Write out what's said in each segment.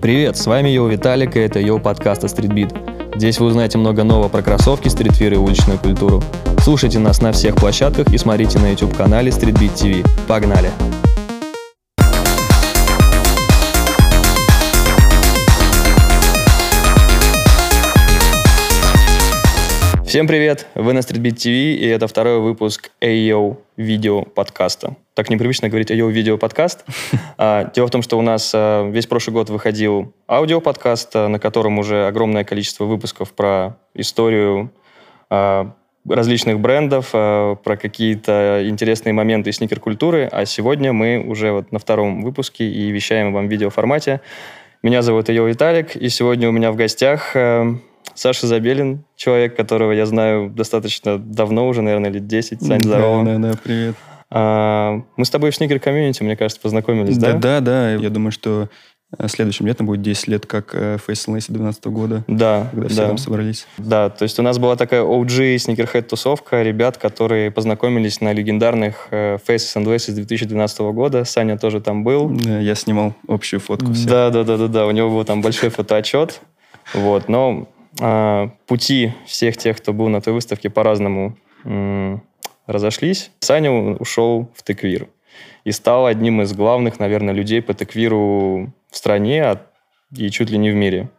Привет, с вами Йоу Виталик, и это Эй, йоу Streetbeat. Здесь вы узнаете много нового про кроссовки, streetwear и уличную культуру. Слушайте нас на всех площадках и смотрите на YouTube-канале Streetbeat TV. Погнали! Всем привет! Вы на Streetbeat TV, и это второй выпуск Эй, йоу видео подкаста. Так непривычно говорить Эй, йоу видео подкаст. А, дело в том, что у нас а, весь прошлый год выходил аудио подкаст, а, на котором уже огромное количество выпусков про историю различных брендов, про какие-то интересные моменты сникер-культуры. А сегодня мы уже вот на втором выпуске и вещаем вам в видеоформате. Меня зовут Йо Виталик, и сегодня у меня в гостях Саша Забелин, человек, которого я знаю достаточно давно уже, наверное, лет 10. Сань, здорово. Да, да, да, привет. А, мы с тобой в сникер комьюнити, мне кажется, познакомились, да? Да, да, да. Я думаю, что э, следующим летом будет 10 лет, как Face Lacey 2012 года. Да, Когда все да. там собрались. Да, то есть у нас была такая OG сникерхед тусовка ребят, которые познакомились на легендарных э, Faces and Laces 2012 года. Саня тоже там был. Я снимал общую фотку. Да, да, да, да, да. У него был там большой фотоотчет. Вот, но пути всех тех, кто был на той выставке, по-разному разошлись. Саня ушел в теквир и стал одним из главных, наверное, людей по теквиру в стране а, и чуть ли не в мире.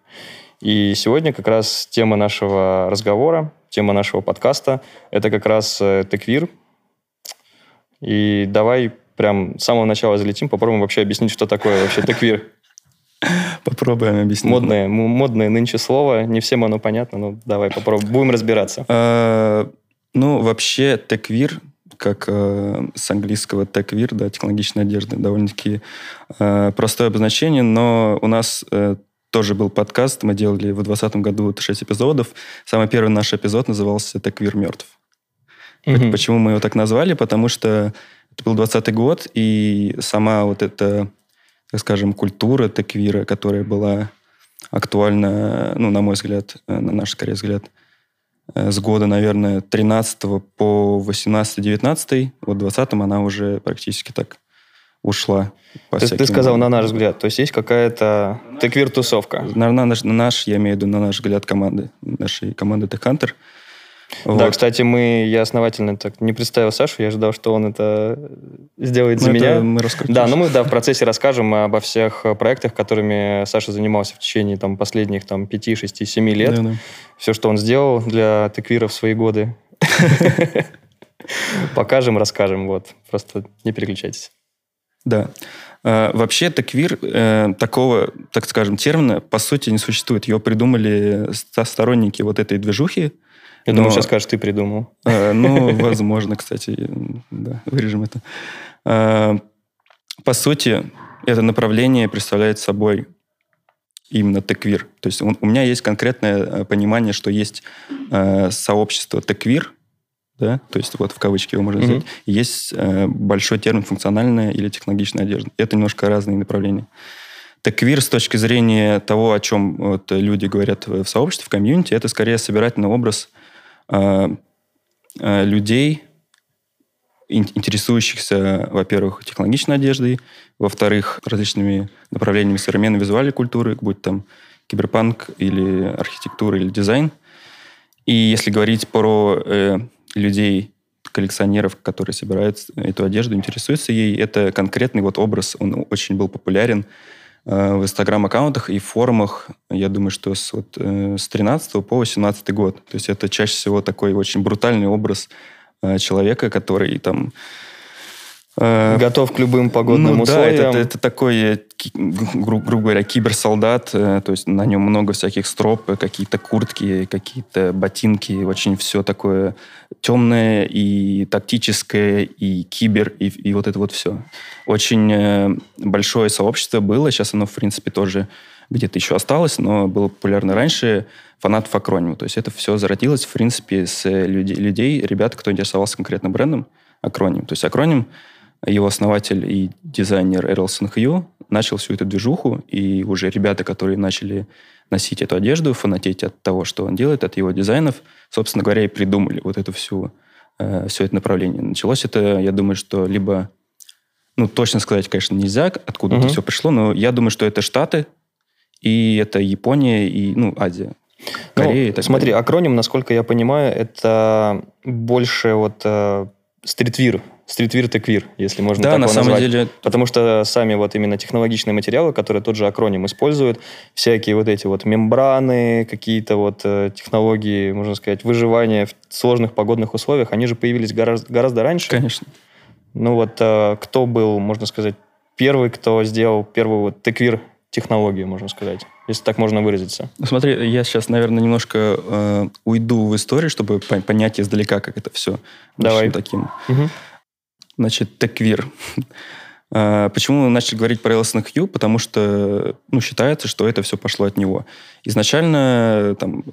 И сегодня как раз тема нашего разговора, тема нашего подкаста – это как раз э, теквир. И давай прям с самого начала залетим, попробуем вообще объяснить, что такое вообще теквир. Попробуем объяснить. Модное, модное нынче слово. Не всем оно понятно, но давай попробуем. Будем разбираться. А, ну, вообще, теквир, как э, с английского теквир, да, технологичная одежда, довольно-таки э, простое обозначение, но у нас э, тоже был подкаст, мы делали в 2020 году 6 эпизодов. Самый первый наш эпизод назывался «Теквир мертв». Mm-hmm. Почему мы его так назвали? Потому что это был 20 год, и сама вот эта скажем, культура теквира, которая была актуальна, ну, на мой взгляд, э, на наш, скорее взгляд, э, с года, наверное, 13 по 18-19, вот 20-м она уже практически так ушла. По ты, ты сказал, на наш взгляд, то есть есть какая-то теквир-тусовка? На, на, наш, на наш, я имею в виду, на наш взгляд команды, нашей команды Теххантер. Вот. Да, кстати, мы, я основательно так не представил Сашу, я ожидал, что он это сделает за ну, меня. Мы да, но мы да, в процессе расскажем обо всех проектах, которыми Саша занимался в течение там, последних там, 5, 6, 7 лет. Да, да. Все, что он сделал для теквира в свои годы. Покажем, расскажем. Вот. Просто не переключайтесь. Да. Uh, вообще теквир uh, такого, так скажем, термина по сути не существует. Его придумали сторонники вот этой движухи, я думаю, сейчас скажешь, ты придумал. Э, ну, возможно, кстати, да, вырежем это. Э, по сути, это направление представляет собой именно теквир. То есть у меня есть конкретное э, понимание, что есть сообщество теквир, да, то есть вот в кавычки его можно взять, mm-hmm. есть большой термин функциональная или технологичная одежда. Это немножко разные направления. Теквир с точки зрения того, о чем вот люди говорят в сообществе, в комьюнити, это скорее собирательный образ Э, э, людей, интересующихся, во-первых, технологичной одеждой, во-вторых, различными направлениями современной визуальной культуры, будь там киберпанк или архитектура или дизайн. И если говорить про э, людей, коллекционеров, которые собирают эту одежду, интересуются ей, это конкретный вот образ, он очень был популярен Э, в инстаграм-аккаунтах и форумах, я думаю, что с, вот, э, с 13 по 18 год. То есть это чаще всего такой очень брутальный образ э, человека, который там Э, Готов к любым погодным ну, условиям. Да, это, это, это такой, э, гру, грубо говоря, киберсолдат. Э, то есть на нем много всяких строп, какие-то куртки, какие-то ботинки. Очень все такое темное и тактическое, и кибер, и, и вот это вот все. Очень большое сообщество было. Сейчас оно, в принципе, тоже где-то еще осталось, но было популярно раньше фанатов акронима. То есть это все зародилось, в принципе, с людей, людей ребят, кто интересовался конкретно брендом акроним. То есть акроним его основатель и дизайнер Эрлсон Хью начал всю эту движуху, и уже ребята, которые начали носить эту одежду, фанатеть от того, что он делает, от его дизайнов, собственно говоря, и придумали вот эту всю, э, все это направление. Началось это, я думаю, что либо ну, точно сказать, конечно, нельзя, откуда Мгм. это все пришло, но я думаю, что это Штаты, и это Япония, и, ну, Азия. Ну, Корея так смотри, далее. акроним, насколько я понимаю, это больше вот э, стритвир, стритвир теквир, если можно Да, так на его самом назвать. деле, Потому что сами вот именно технологичные материалы, которые тот же акроним используют, всякие вот эти вот мембраны, какие-то вот э, технологии, можно сказать, выживания в сложных погодных условиях, они же появились гораздо, гораздо раньше. конечно. Ну вот э, кто был, можно сказать, первый, кто сделал первую вот теквир технологию, можно сказать, если так можно выразиться. Ну, смотри, я сейчас, наверное, немножко э, уйду в историю, чтобы по- понять издалека, как это все. Давай. таким. Мгм. Значит, теквир. А, Почему мы начали говорить про Элсона Хью? Потому что ну, считается, что это все пошло от него. Изначально там,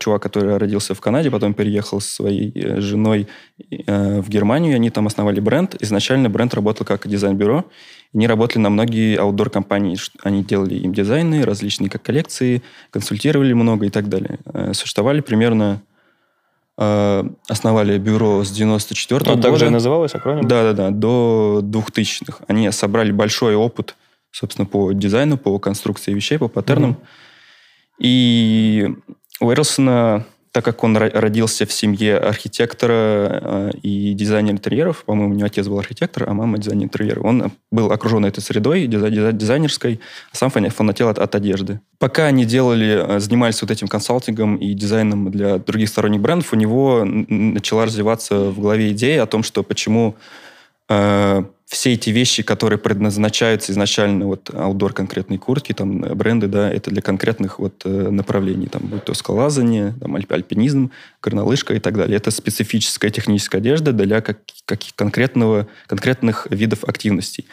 чувак, который родился в Канаде, потом переехал со своей э, женой э, в Германию, они там основали бренд. Изначально бренд работал как дизайн-бюро. Они работали на многие аутдор-компании. Они делали им дизайны, различные как коллекции, консультировали много и так далее. Э, Существовали примерно... э, Основали бюро с 94 Ну, года. так же и называлось акроним? Да-да-да, до 2000-х. Они собрали большой опыт, собственно, по дизайну, по конструкции вещей, по паттернам. Мгм. И у Эрлсона, так как он ро- родился в семье архитектора э, и дизайнера интерьеров, по-моему, у него отец был архитектор, а мама дизайнер интерьеров, он был окружен этой средой дизай- дизай- дизайнерской, а сам фана- фанател от, от одежды. Пока они делали, э, занимались вот этим консалтингом и дизайном для других сторонних брендов, у него начала развиваться в голове идея о том, что почему э, все эти вещи, которые предназначаются изначально, вот аутдор конкретные куртки, там э, бренды, да, это для конкретных вот э, направлений, там, будь то скалолазание, там, альп- альпинизм, горнолыжка и так далее. Это специфическая техническая одежда для как, каких конкретного, конкретных видов активностей.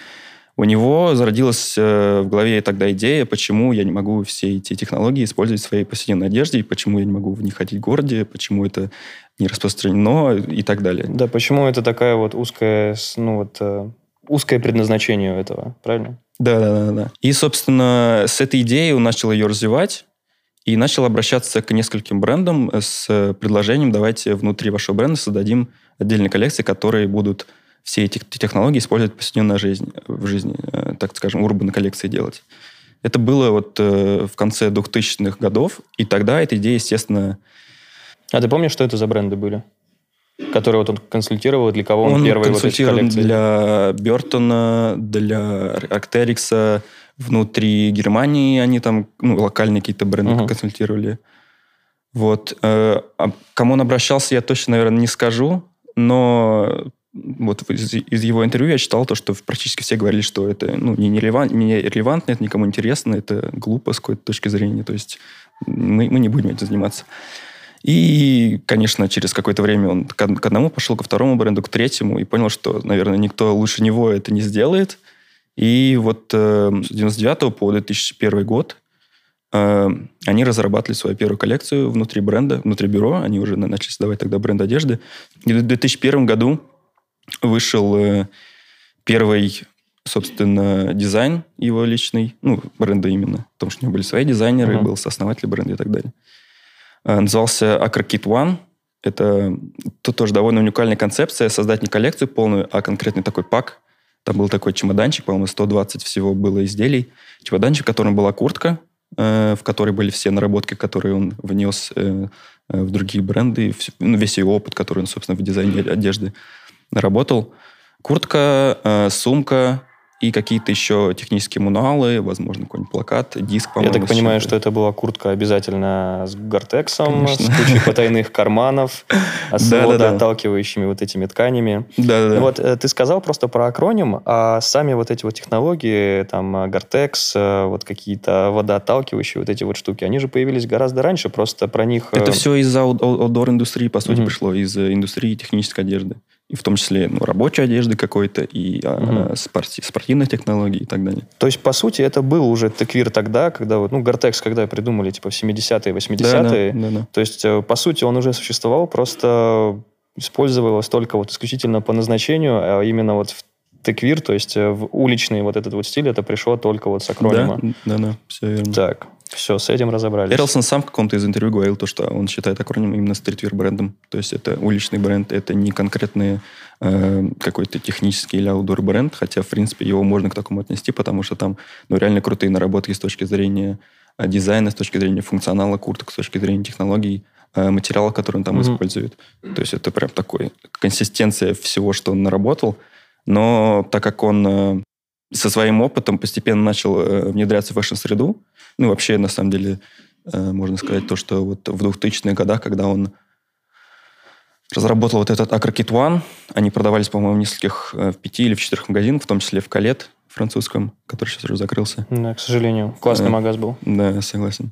У него зародилась э, в голове тогда идея, почему я не могу все эти технологии использовать в своей повседневной одежде, и почему я не могу в них ходить в городе, почему это не распространено и так далее. Да, почему это такая вот узкая, ну вот, узкое предназначение у этого, правильно? Да, да, да, да. И, собственно, с этой идеей он начал ее развивать и начал обращаться к нескольким брендам с предложением, давайте внутри вашего бренда создадим отдельные коллекции, которые будут все эти технологии использовать в повседневной жизни, в жизни, э, так скажем, урбан коллекции делать. Это было вот э, в конце 2000-х годов, и тогда эта идея, естественно, А ты помнишь, что это за бренды были? Которые вот он консультировал, для кого он, Он первые вот эти консультировал для Бертона, для Арктерикса, внутри Германии они там, ну, локальные какие-то бренды Мгм. консультировали. Вот. Э, а кому он обращался, я точно, наверное, не скажу, но вот из, из его интервью я читал то, что практически все говорили, что это ну, не, нерелевант, не релевантно, это никому интересно, это глупо с какой-то точки зрения, то есть мы, мы не будем этим заниматься. И, конечно, через какое-то время он к од- к одному пошел, ко второму бренду, к третьему, и понял, что, наверное, никто лучше него это не сделает. И вот э, с 99 по 2001 год э, они разрабатывали свою первую коллекцию внутри бренда, внутри бюро. Они уже на- начали создавать тогда бренд одежды. И в 2001 году вышел э, первый, собственно, дизайн его личный, ну, бренда именно, потому что у него были свои дизайнеры, Мгм. был сооснователь бренда и так далее. Э, Назывался Acrokit One. Это тут тоже довольно уникальная концепция, создать не коллекцию полную, а конкретный такой пак. Там был такой чемоданчик, по-моему, 120 всего было изделий. Чемоданчик, в котором была куртка, э, в которой были все наработки, которые он внес э, в другие бренды, ну, весь его опыт, который он, собственно, в дизайне одежды наработал. Куртка, сумка и какие-то еще технические мануалы, возможно, какой-нибудь плакат, диск, Я так понимаю, что это была куртка обязательно с гортексом, с кучей потайных карманов, а с Да-да-да. водоотталкивающими вот этими тканями. Да-да-да. Вот э, ты сказал просто про акроним, а сами вот эти вот технологии, там э, Гортекс, э, вот какие-то водоотталкивающие вот эти вот штуки, они же появились гораздо раньше, просто про них... Это все из аутдор-индустрии, по сути, пришло, из индустрии технической одежды. И в том числе ну, рабочей одежды какой-то, и а, Мгм. спорти- спортивных технологий и так далее. То есть, по сути, это был уже теквир тогда, когда вот, ну, Гортекс, когда придумали, типа, в 70-е, 80-е, Да, да, да. То есть, э, по сути, он уже существовал, просто использовалось только вот исключительно по назначению, а именно вот в теквир, то есть э, в уличный вот этот вот стиль, это пришло только вот с акронима. Да, да, да, все верно. Так. Все, с этим разобрались. Эрлсон сам в каком-то из интервью говорил то, что он считает акроним именно стритвир брендом. То есть это уличный бренд, это не конкретный э, какой-то технический или аудор бренд, хотя, в принципе, его можно к такому отнести, потому что там ну, реально крутые наработки с точки зрения э, дизайна, с точки зрения функционала курток, с точки зрения технологий, э, материала, который он там mm-hmm. использует. То есть это прям такой консистенция всего, что он наработал. Но так как он э, со своим опытом постепенно начал э, внедряться в фэшн-среду. Ну, вообще, на самом деле, э, можно сказать то, что вот в 2000-х годах, когда он разработал вот этот Acrokit One, они продавались, по-моему, в нескольких, э, в пяти или в четырех магазинах, в том числе в Калет французском, который сейчас уже закрылся. Да, к сожалению. Классный магаз был. Да, согласен.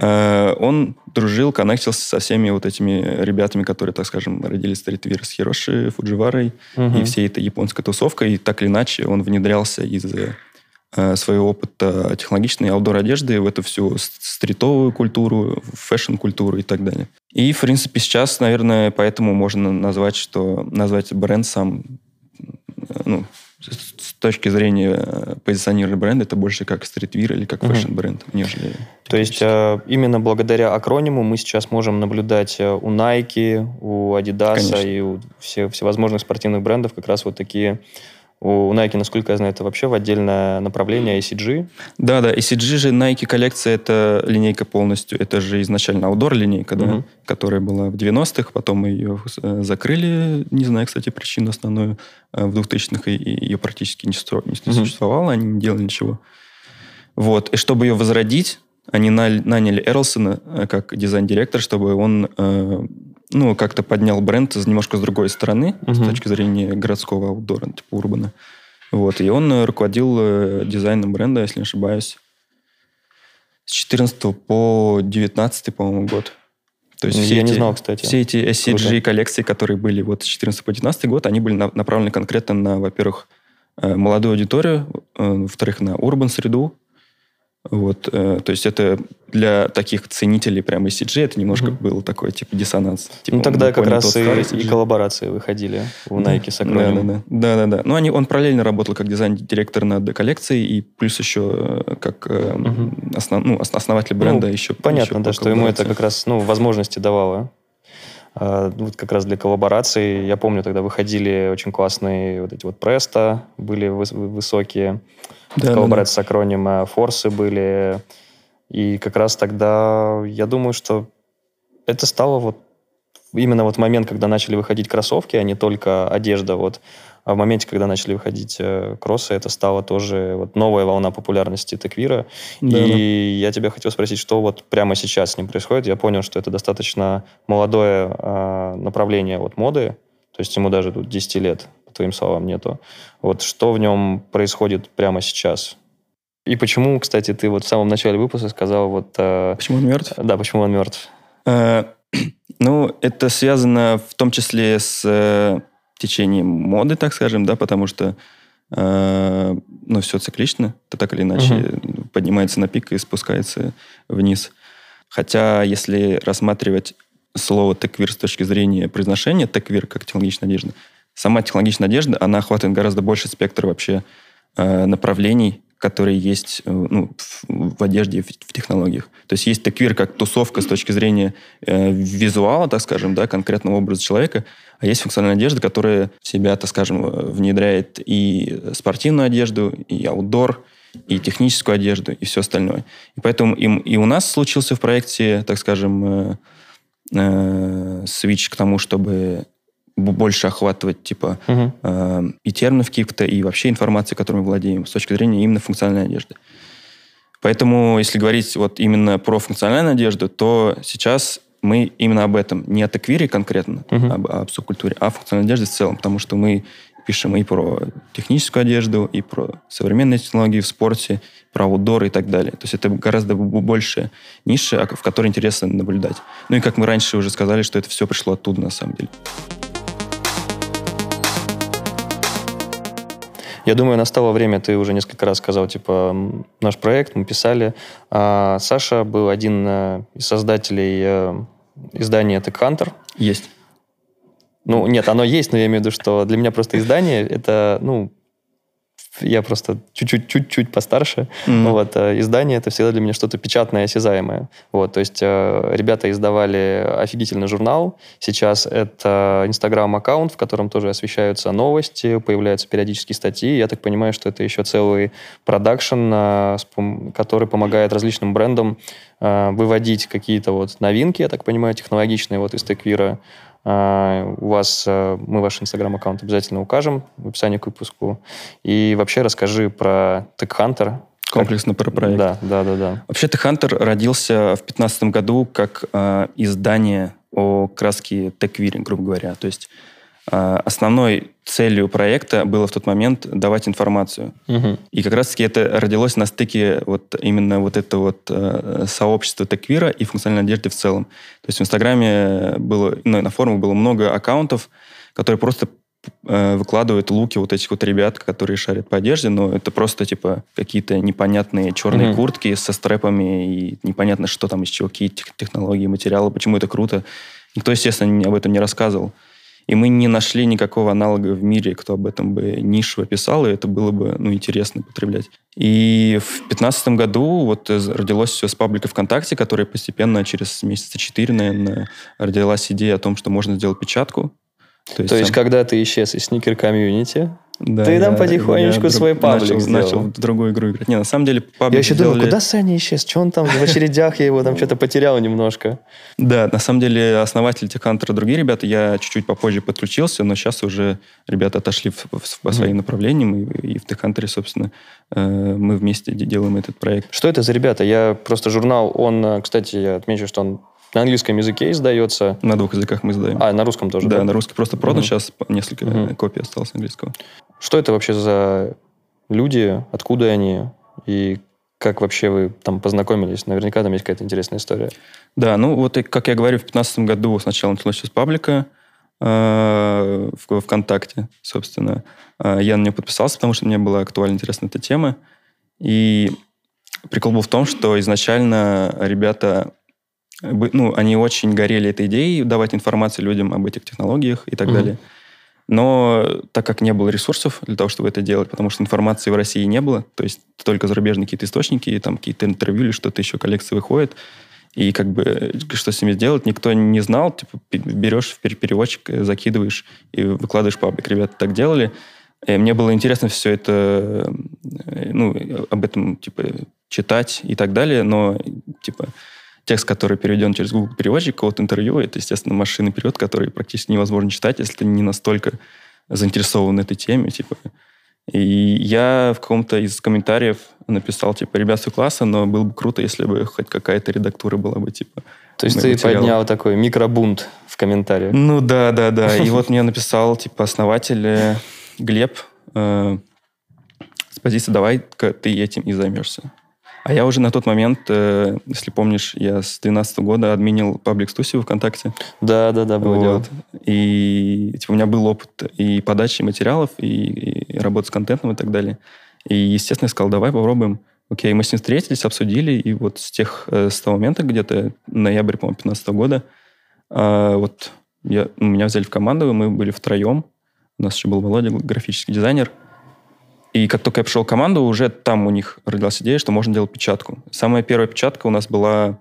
Э, он дружил, коннектился со всеми вот этими ребятами, которые, так скажем, родились стритвир с Хироши, Фудживарой угу. и всей этой японской тусовкой. И так или иначе он внедрялся из э, своего опыта технологичной аудор одежды в эту всю стритовую культуру, фэшн-культуру и так далее. И, в принципе, сейчас, наверное, поэтому можно назвать, что назвать бренд сам ну, с точки зрения э, позиционирования бренда, это больше как streetwear или как fashion-бренд, нежели... То есть э, именно благодаря акрониму мы сейчас можем наблюдать э, у Nike, у Adidas Конечно. и у все, всевозможных спортивных брендов как раз вот такие у Nike, насколько я знаю, это вообще в отдельное направление ACG. Да, да, ACG же Nike коллекция это линейка полностью. Это же изначально outdoor линейка, да, угу. которая была в 90-х, потом мы ее э, закрыли, не знаю, кстати, причину основную, э, в 2000-х и ее практически не, стро... не угу. существовало, они не делали ничего. Вот, и чтобы ее возродить, они наняли Эрлсона э, как дизайн-директор, чтобы он ну, как-то поднял бренд немножко с другой стороны, угу. с точки зрения городского аутдора, типа урбана. Вот, и он э, руководил э, дизайном бренда, если не ошибаюсь, с 14 по 19, по-моему, год. То есть ну, все Я эти, не знал, кстати. Все эти SCG коллекции, которые были вот с 14 по 19 год, они были на, направлены конкретно на, во-первых, э, молодую аудиторию, во-вторых, на урбан среду, вот, э, то есть это для таких ценителей прямо ECG это немножко mm-hmm. был такой типа диссонанс. Типа, ну тогда как раз и, и коллаборации выходили у Nike с акронимом. Да, да, да. да, да. Ну они, он параллельно работал как дизайн-директор над коллекцией и плюс еще э, как mm-hmm. основ, ну, основатель бренда ну, еще. Понятно, еще да, что ему это как раз ну, возможности давало. А, вот как раз для коллаборации. Я помню, тогда выходили очень классные вот эти вот Преста, были выс- высокие да, коллаборации да, да. с акронима, Форсы были. И как раз тогда я думаю, что это стало вот именно вот момент, когда начали выходить кроссовки, а не только одежда. Вот а в моменте, когда начали выходить э, кроссы, это стало тоже вот новая волна популярности теквира. Да, и да. я тебя хотел спросить, что вот прямо сейчас с ним происходит. Я понял, что это достаточно молодое э, направление вот моды, то есть ему даже тут 10 лет, твоим словам, нету. Вот что в нем происходит прямо сейчас? И почему, кстати, ты вот в самом начале выпуска сказал вот... Э, почему он мертв? Да, почему он мертв? Э, ну, это связано в том числе с э, течение моды, так скажем, да, потому что ну, все циклично, это так или иначе uh-huh. поднимается на пик и спускается вниз. Хотя, если рассматривать слово теквир с точки зрения произношения, теквир как технологичная одежда, сама технологичная одежда, она охватывает гораздо больше спектр вообще э, направлений которые есть э, ну, в, одежде, в, технологиях. То есть есть таквир как тусовка с точки зрения э, визуала, так скажем, да, конкретного образа человека, а есть функциональная одежда, которая в себя, так скажем, э, внедряет и спортивную одежду, и аутдор, и техническую одежду, и все остальное. И поэтому и, и у нас случился в проекте, так скажем, э, э, свич к тому, чтобы больше охватывать, типа, угу. э, и терминов каких-то, и вообще информации, которой мы владеем, с точки зрения именно функциональной одежды. Поэтому, если говорить вот именно про функциональную одежду, то сейчас мы именно об этом, не о теквире конкретно, угу. об, об субкультуре, а о функциональной одежде в целом, потому что мы пишем и про техническую одежду, и про современные технологии в спорте, про аутдор и так далее. То есть это гораздо больше ниша, в которой интересно наблюдать. Ну и как мы раньше уже сказали, что это все пришло оттуда на самом деле. Я думаю, настало время, ты уже несколько раз сказал, типа, наш проект, мы писали. А Саша был один э, из создателей э, издания Tech Hunter. Есть. Ну, нет, оно есть, но я имею в виду, что для меня просто издание это, ну, я просто чуть-чуть, чуть-чуть постарше. Mm-hmm. Вот, э, издание это всегда для меня что-то печатное, осязаемое. Вот, то есть э, ребята издавали офигительный журнал. Сейчас это инстаграм-аккаунт, в котором тоже освещаются новости, появляются периодические статьи. Я так понимаю, что это еще целый продакшн, э, который помогает различным брендам выводить какие-то вот новинки, я так понимаю, технологичные вот из Теквира у вас, э, мы ваш инстаграм-аккаунт обязательно укажем в описании к выпуску. И вообще расскажи про TechHunter. Комплексно про проект. Да, да, да, да. Вообще TechHunter родился в 2015 году как э, издание о краске TechViri, грубо говоря. То есть а, основной целью проекта было в тот момент давать информацию. Угу. И как раз-таки это родилось на стыке вот именно вот это вот э, сообщества Теквира и функциональной одежды в целом. То есть в Инстаграме было, ну, на форумах было много аккаунтов, которые просто э, выкладывают луки вот этих вот ребят, которые шарят по одежде, но это просто типа какие-то непонятные черные mm куртки со стрэпами и непонятно, что там из чего, какие технологии, материалы, почему это круто. Никто, естественно, об этом не рассказывал. И мы не нашли никакого аналога в мире, кто об этом бы нишу описал, и это было бы ну, интересно потреблять. И в 2015 году вот родилось все с паблика ВКонтакте, которая постепенно через месяца четыре, наверное, родилась идея о том, что можно сделать печатку. То есть, То есть там... когда ты исчез из сникер-комьюнити, да, Ты там потихонечку я свой паблик начал, в другую игру играть. Не, на самом деле паблик Я еще сделали... думаю, куда Саня исчез? Что он там в очередях? Я его там что-то потерял немножко. Да, на самом деле основатель Техантера другие ребята. Я чуть-чуть попозже подключился, но сейчас уже ребята отошли в, в, по своим направлениям. И, и в Техантере, собственно, э, мы вместе делаем этот проект. Что это за ребята? Я просто журнал, он, э, кстати, я отмечу, что он на английском языке издается. На двух языках мы издаем. А, на русском тоже? Да, да? на русский просто продан. Угу. Сейчас несколько угу. копий осталось английского. Что это вообще за люди? Откуда они? И как вообще вы там познакомились? Наверняка там есть какая-то интересная история. Да, ну вот, как я говорю, в 2015 году сначала началось с паблика э, в ВКонтакте, собственно. Э, я на нее подписался, потому что мне была актуальна интересна эта тема. И прикол был в том, что изначально ребята ну, они очень горели этой идеей давать информацию людям об этих технологиях и так mm-hmm. далее. Но так как не было ресурсов для того, чтобы это делать, потому что информации в России не было, то есть только зарубежные какие-то источники, и там какие-то интервью или что-то еще, коллекции выходят, и как бы что с ними сделать, никто не знал, типа берешь переводчик, закидываешь и выкладываешь паблик. Ребята так делали. И мне было интересно все это, э, ну, об этом, типа, читать и так далее, но, типа, текст, который переведен через Google переводчик, код интервью, это, естественно, машинный перевод, который практически невозможно читать, если ты не настолько заинтересован в этой теме, типа. И я в каком-то из комментариев написал, типа, ребят, все классно, но было бы круто, если бы хоть какая-то редактура была бы, типа, То есть ты материала. поднял такой микробунт в комментариях? Ну да, да, да. И вот мне написал, типа, основатель э, Глеб э, с позиции «давай-ка ты этим и займешься». А я уже на тот момент, э, если помнишь, я с 2012 года админил паблик Стуси ВКонтакте. Да, да, да, было вот. дело. И типа, у меня был опыт и подачи материалов, и, и работы с контентом и так далее. И, естественно, я сказал, давай попробуем. Окей, мы с ним встретились, обсудили, и вот с тех, э, с того момента, где-то ноябрь, по-моему, 2015 года, э, вот я, меня взяли в команду, мы были втроем. У нас еще был Володя, графический дизайнер – и как только я пришел в команду, уже там у них родилась идея, что можно делать печатку. Самая первая печатка у нас была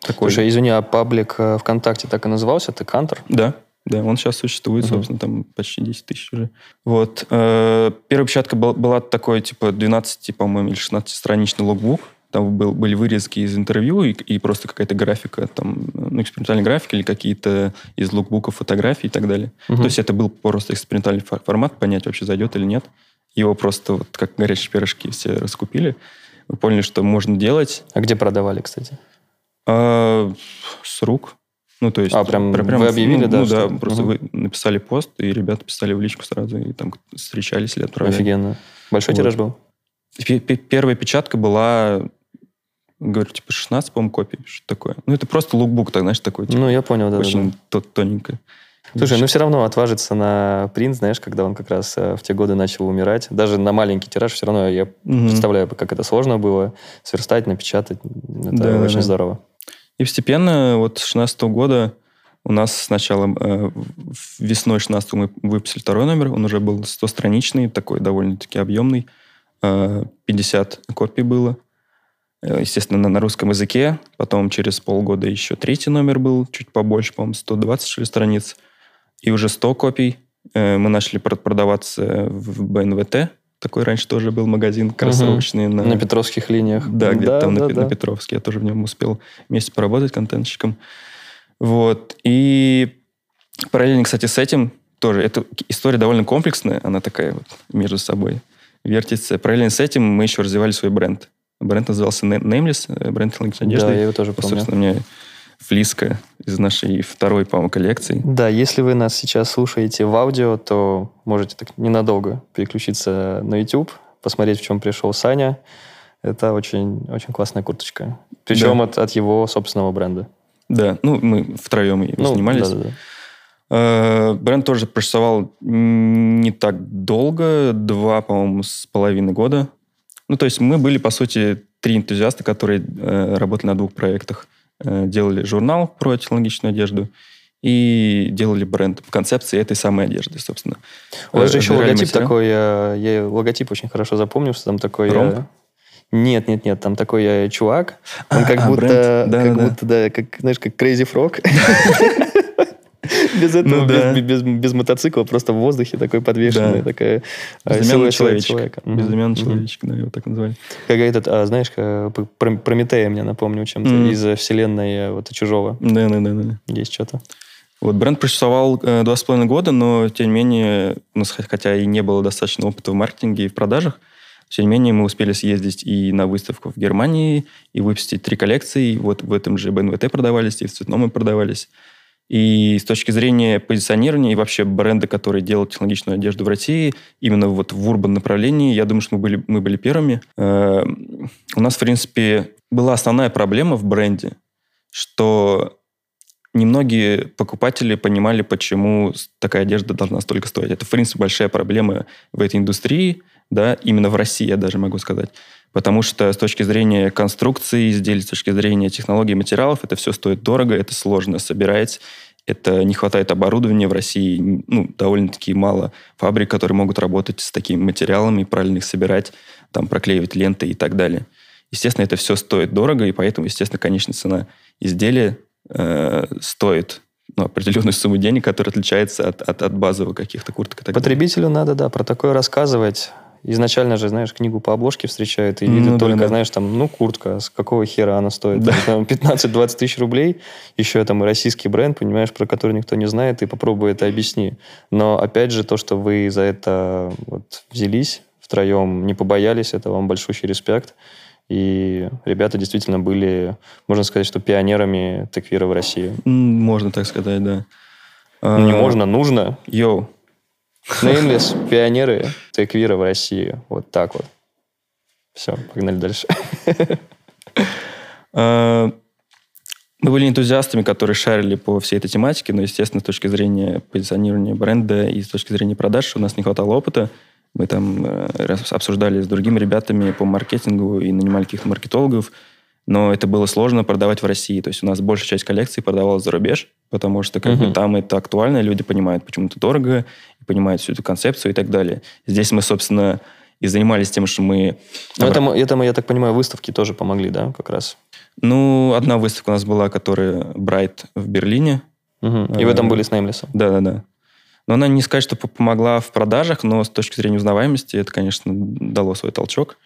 такой... Слушай, извини, а паблик э, ВКонтакте так и назывался? Ты Кантор? Да. Да, он сейчас существует, uh-huh. собственно, там почти 10 тысяч уже. Вот. Э, первая печатка была, была такой, типа, 12, по-моему, или 16-страничный логбук. Там был, были вырезки из интервью и, и просто какая-то графика, там, ну, экспериментальная графика или какие-то из логбуков фотографий и так далее. Uh-huh. То есть это был просто экспериментальный формат, понять, вообще зайдет или нет. Его просто вот как горячие пирожки все раскупили. Мы поняли, что можно делать. А где продавали, кстати? А, с рук. Ну, то есть... А, прям, прям вы объявили, ну, да? Ну, да, просто угу. вы написали пост, и ребята писали в личку сразу, и там встречались или отправляли. Офигенно. Большой вот. тираж был? Первая печатка была, говорю, типа 16, по-моему, копий, что такое. Ну, это просто лукбук, так, знаешь, такой. Типа, ну, я понял, да. Очень да, да. тоненько. Слушай, ну все равно отважиться на принт, знаешь, когда он как раз э, в те годы начал умирать. Даже на маленький тираж все равно я угу. представляю, как это сложно было сверстать, напечатать. Это да, очень да. здорово. И постепенно вот с 16 года У нас сначала э, весной 16 мы выпустили второй номер, он уже был 100-страничный, такой довольно-таки объемный. Э, 50 копий было. Э, естественно, на, на русском языке. Потом через полгода еще третий номер был, чуть побольше, по-моему, 120 что ли, страниц. И уже 100 копий э, мы начали продаваться в БНВТ. Такой раньше тоже был магазин кроссовочный. Угу. На... на Петровских линиях. Да, где-то да, там да, на, да. на Петровске. Я тоже в нем успел вместе поработать контентщиком. Вот. И параллельно, кстати, с этим тоже, эта история довольно комплексная, она такая вот между собой вертится. Параллельно с этим мы еще развивали свой бренд. Бренд назывался Nameless, э, бренд технологичной одежды. Да, я его тоже помню. Собственно, у меня флиска из нашей второй, по-моему, коллекции. Да, если вы нас сейчас слушаете в аудио, то можете так ненадолго переключиться на YouTube, посмотреть, в чем пришел Саня. Это очень, очень классная курточка. Причем да. от, от его собственного бренда. Да, ну, мы втроем им ну, занимались. Да, да, да. Э, бренд тоже просуществовал не так долго, два, по-моему, с половиной года. Ну, то есть мы были, по сути, три энтузиаста, которые э, работали на двух проектах. Э, делали журнал про технологичную одежду и делали бренд по концепции этой самой одежды, собственно. У вас же еще логотип материал. такой, я, я логотип очень хорошо запомнил, что там такой... Ромб? Нет, нет, нет, там такой э, чувак, он а, как а, будто, да, как да, будто, да. да, как, знаешь, как Crazy Frog. Без этого, ну, да. без, без, без мотоцикла, просто в воздухе такой подвешенный, да. такая э, Безымянный человечек. человека. Безымянный угу. человечек, да, его так называли. Как этот, а, знаешь, про Прометея мне напомнил чем-то mm. из э, вселенной вот Чужого. Да, да, да, да. Есть что-то. Вот бренд просуществовал два с половиной года, но тем не менее, у нас хотя и не было достаточно опыта в маркетинге и в продажах, тем не менее, мы успели съездить и на выставку в Германии, и выпустить три коллекции. Вот в этом же БНВТ продавались, и в цветном мы продавались. И с точки зрения позиционирования и вообще бренда, который делал технологичную одежду в России, именно вот в урбан направлении, я думаю, что мы были, мы были первыми. Э, у нас, в принципе, была основная проблема в бренде, что немногие покупатели понимали, почему такая одежда должна столько стоить. Это, в принципе, большая проблема в этой индустрии, да, именно в России, я даже могу сказать. Потому что с точки зрения конструкции изделий, с точки зрения технологий материалов, это все стоит дорого, это сложно собирать, это не хватает оборудования в России, ну, довольно-таки мало фабрик, которые могут работать с такими материалами, правильно их собирать, там, проклеивать ленты и так далее. Естественно, это все стоит дорого, и поэтому, естественно, конечная цена изделия э, стоит ну, определенную сумму денег, которая отличается от, от, от базовых каких-то курток. Потребителю надо, да, про такое рассказывать. Изначально же, знаешь, книгу по обложке встречают и видят ну, только, да. знаешь, там, ну, куртка, с какого хера она стоит? Да. 15-20 тысяч рублей, еще там российский бренд, понимаешь, про который никто не знает, и попробуй это объясни. Но, опять же, то, что вы за это вот взялись втроем, не побоялись, это вам большущий респект. И ребята действительно были, можно сказать, что пионерами теквира в России. Можно так сказать, да. Ну, не а, можно, нужно. Йоу. Nameless, пионеры теквира в России. Вот так вот. Все, погнали дальше. А, мы были энтузиастами, которые шарили по всей этой тематике, но, естественно, с точки зрения позиционирования бренда и с точки зрения продаж у нас не хватало опыта. Мы там э, обсуждали с другими ребятами по маркетингу и нанимали каких-то маркетологов, но это было сложно продавать в России. То есть у нас большая часть коллекции продавалась за рубеж, потому что как uh-huh. бы, там это актуально, люди понимают, почему это дорого, понимают всю эту концепцию и так далее. Здесь мы, собственно, и занимались тем, что мы... Ну, это, это, я так понимаю, выставки тоже помогли, да, как раз? Ну, одна выставка у нас была, которая Bright в Берлине. Угу. И вы там были с Неймлесом? Да-да-да. Но она не сказать, что помогла в продажах, но с точки зрения узнаваемости это, конечно, дало свой толчок.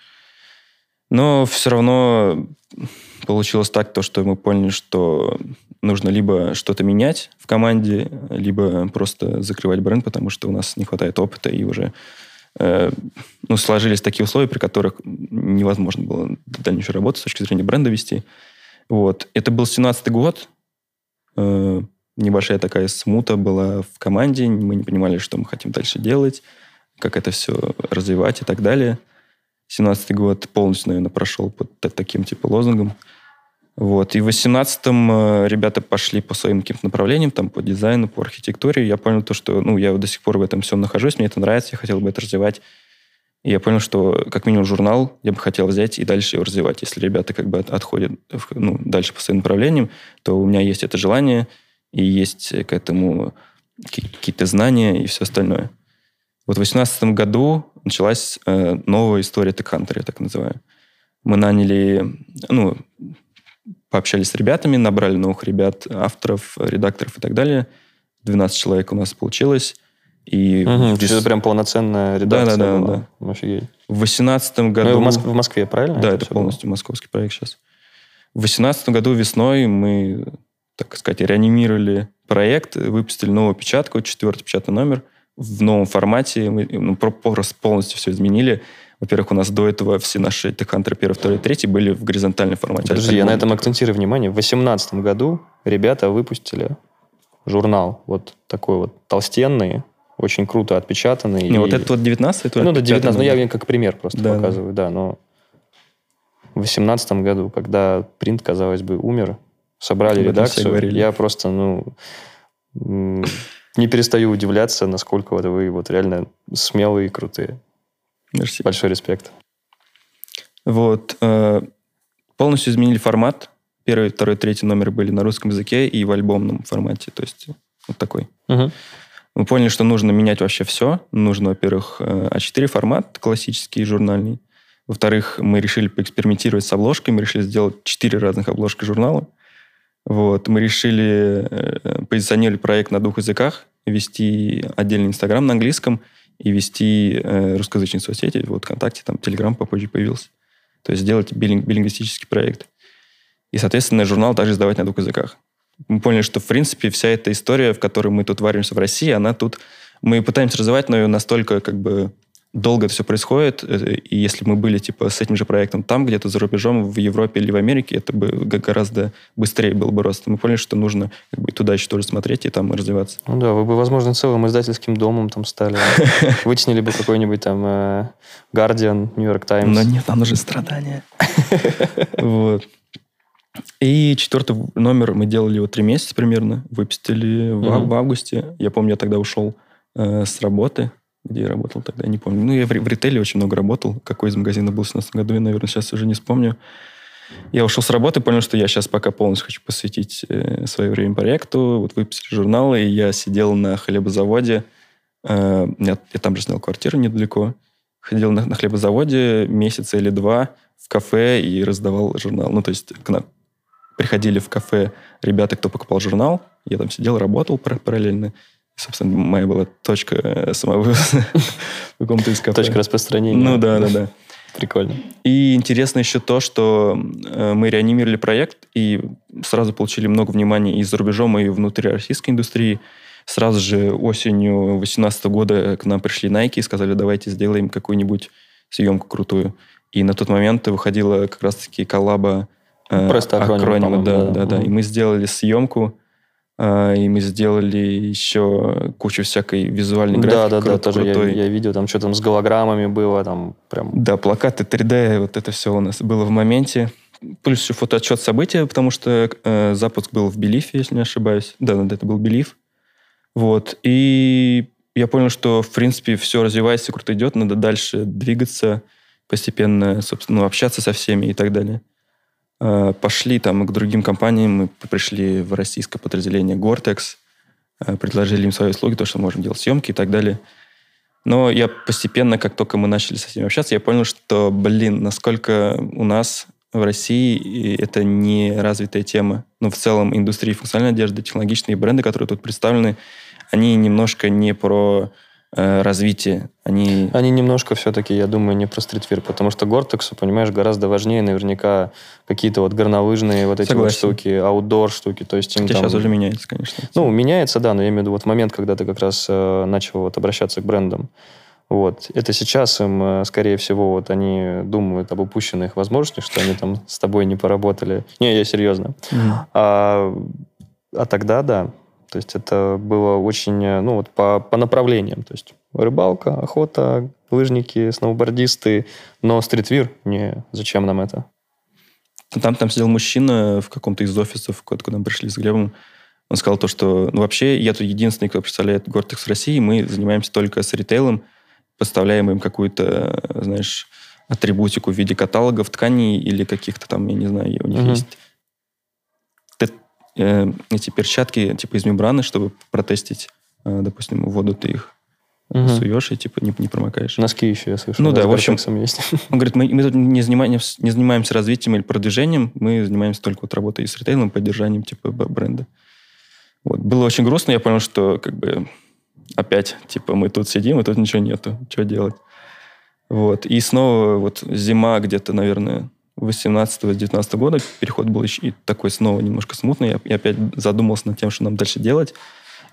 Но все равно получилось так, то, что мы поняли, что нужно либо что-то менять в команде, либо просто закрывать бренд, потому что у нас не хватает опыта и уже э, ну, сложились такие условия, при которых невозможно было дальнейшую работу с точки зрения бренда вести. Вот. Это был 17 год. Э, небольшая такая смута была в команде. Мы не понимали, что мы хотим дальше делать, как это все развивать и так далее. 17 год полностью, наверное, прошел под таким типа лозунгом. Вот. И в 18-м э, ребята пошли по своим каким-то направлениям, там, по дизайну, по архитектуре. Я понял то, что, ну, я до сих пор в этом всем нахожусь, мне это нравится, я хотел бы это развивать. И я понял, что как минимум журнал я бы хотел взять и дальше его развивать. Если ребята как бы отходят ну, дальше по своим направлениям, то у меня есть это желание, и и есть к этому какие-то знания и все остальное. Вот в 2018 году началась э, новая история TechHunter, я так называю. Мы наняли, ну, пообщались с ребятами, набрали новых ребят, авторов, редакторов и так далее. 12 человек у нас получилось. И угу, здесь... Это прям полноценная редакция да, да, была. Да, Офигеть. В 2018 году... Ну, в, Моск... в Москве, правильно? Да, это, это полностью было? московский проект сейчас. В 2018 году весной мы, так сказать, реанимировали проект, выпустили новую печатку, четвертый печатный номер в новом формате. Мы ну, просто полностью все изменили. Во-первых, у нас до этого все наши TechHunter 1, 2, 3 были в горизонтальном формате. Подожди, я на этом акцентирую внимание. В 2018 году ребята выпустили журнал вот такой вот толстенный, очень круто отпечатанный. Не, и... вот этот вот 19 Ну, да, 19 ну, я как пример просто да, показываю, да. да, но в 2018 году, когда принт, казалось бы, умер, собрали редакцию, я просто, ну, не перестаю удивляться, насколько вот вы вот реально смелые и крутые. Мерси. Большой респект. Вот. Э, полностью изменили формат. Первый, второй, третий номер были на русском языке и в альбомном формате. То есть вот такой. Угу. Мы поняли, что нужно менять вообще все. Нужно, во-первых, А4 формат, классический, журнальный. Во-вторых, мы решили поэкспериментировать с обложкой. Мы решили сделать четыре разных обложки журнала. Вот. Мы решили э, позиционировать проект на двух языках, вести отдельный Инстаграм на английском и вести э, русскоязычные соцсети. Вот ВКонтакте, там Телеграм попозже появился. То есть сделать билинг, билингвистический проект. И, соответственно, журнал также издавать на двух языках мы поняли, что, в принципе, вся эта история, в которой мы тут варимся в России, она тут... Мы пытаемся развивать, но настолько как бы долго это все происходит, э, и если мы были типа с этим же проектом там, где-то за рубежом, в Европе или в Америке, это бы гораздо быстрее был бы рост. Мы поняли, что нужно как бы, туда еще тоже смотреть и там развиваться. Ну да, вы бы, возможно, целым издательским домом там стали. Вытеснили бы какой-нибудь там э, Guardian, New York Times. Но нет, там уже страдания. Вот. И четвертый номер мы делали его три месяца примерно, выпустили в, в августе. Я помню, я тогда ушел э, с работы, где я работал тогда, я не помню. Ну, я в, в ритейле очень много работал. Какой из магазинов был в 2017 году, я, наверное, сейчас уже не вспомню. Я ушел с работы, понял, что я сейчас пока полностью хочу посвятить э, свое время проекту. Вот выпустили журналы, и я сидел на хлебозаводе. Э, я, я там же снял квартиру недалеко. Ходил на, на хлебозаводе месяца или два в кафе и раздавал журнал. Ну, то есть к нам приходили в кафе ребята, кто покупал журнал. Я там сидел, работал параллельно. Собственно, моя была точка э, самовывоза в каком-то из кафе. Точка распространения. Ну да, да, да. Прикольно. И интересно еще то, что э, мы реанимировали проект и сразу получили много внимания и за рубежом, и внутри российской индустрии. Сразу же осенью 2018 года к нам пришли Nike и сказали, давайте сделаем какую-нибудь съемку крутую. И на тот момент выходила как раз-таки коллаба Э, Просто акроним, да, да, да, да. И мы сделали съемку, и мы сделали еще кучу всякой визуальной графики. Да, да, да, тоже я, я видел, там что там с голограммами было, там прям... Да, плакаты 3D, вот это все у нас было в моменте. Плюс еще фотоотчет события, потому что э, запуск был в Белифе, если не ошибаюсь. Да, да, это был Белиф. Вот. И я понял, что, в принципе, все развивается, круто идет, надо дальше двигаться, постепенно, собственно, ну, общаться со всеми и так далее. Э, пошли там к другим компаниям, мы пришли в российское подразделение Gore-Tex, э, предложили им свои услуги, то, что можем делать съемки и так далее. Но я постепенно, как только мы начали со всеми общаться, я понял, что, блин, насколько у нас в России это не развитая тема. Но в целом индустрии функциональной одежды, технологичные бренды, которые тут представлены, они немножко не про развитие. Они... Они немножко все-таки, я думаю, не про стритвир, потому что Гортексу, понимаешь, гораздо важнее наверняка какие-то вот горнолыжные вот эти вот штуки, аутдор штуки. То есть им Хотя там... сейчас уже меняется, конечно. Ну, меняется, да, но я имею в виду вот момент, когда ты как раз э, начал вот обращаться к брендам. Вот. Это сейчас им, э, скорее всего, вот они думают об упущенных возможностях, что они там с тобой не поработали. Не, я серьезно. Mm-hmm. А, а тогда, да, то есть это было очень, э, ну вот по, по направлениям. То есть рыбалка, охота, лыжники, сноубордисты, но стритвир, не, зачем нам это? Там, там сидел мужчина в каком-то из офисов, куда мы пришли с Глебом. Он сказал то, что ну, вообще я тут единственный, кто представляет Гортекс в России. Мы занимаемся только с ритейлом, поставляем им какую-то, знаешь, атрибутику в виде каталогов тканей или каких-то там, я не знаю, у них угу. есть э, эти перчатки типа из мембраны, чтобы протестить, э, допустим, воду ты их Мгм. суешь и типа не, не промокаешь. Носки еще, я слышал. Ну да, в общем- есть. Он говорит, мы, мы тут не занимаемся, не занимаемся развитием или продвижением, мы занимаемся только вот работой с ритейлом, поддержанием типа бренда. Вот. Было очень грустно, я понял, что как бы опять, типа, мы тут сидим, и тут ничего нету, что делать. Вот. И снова вот зима где-то, наверное, 18-19 года, переход был еще и такой снова немножко смутный. Я, я опять задумался над тем, что нам дальше делать.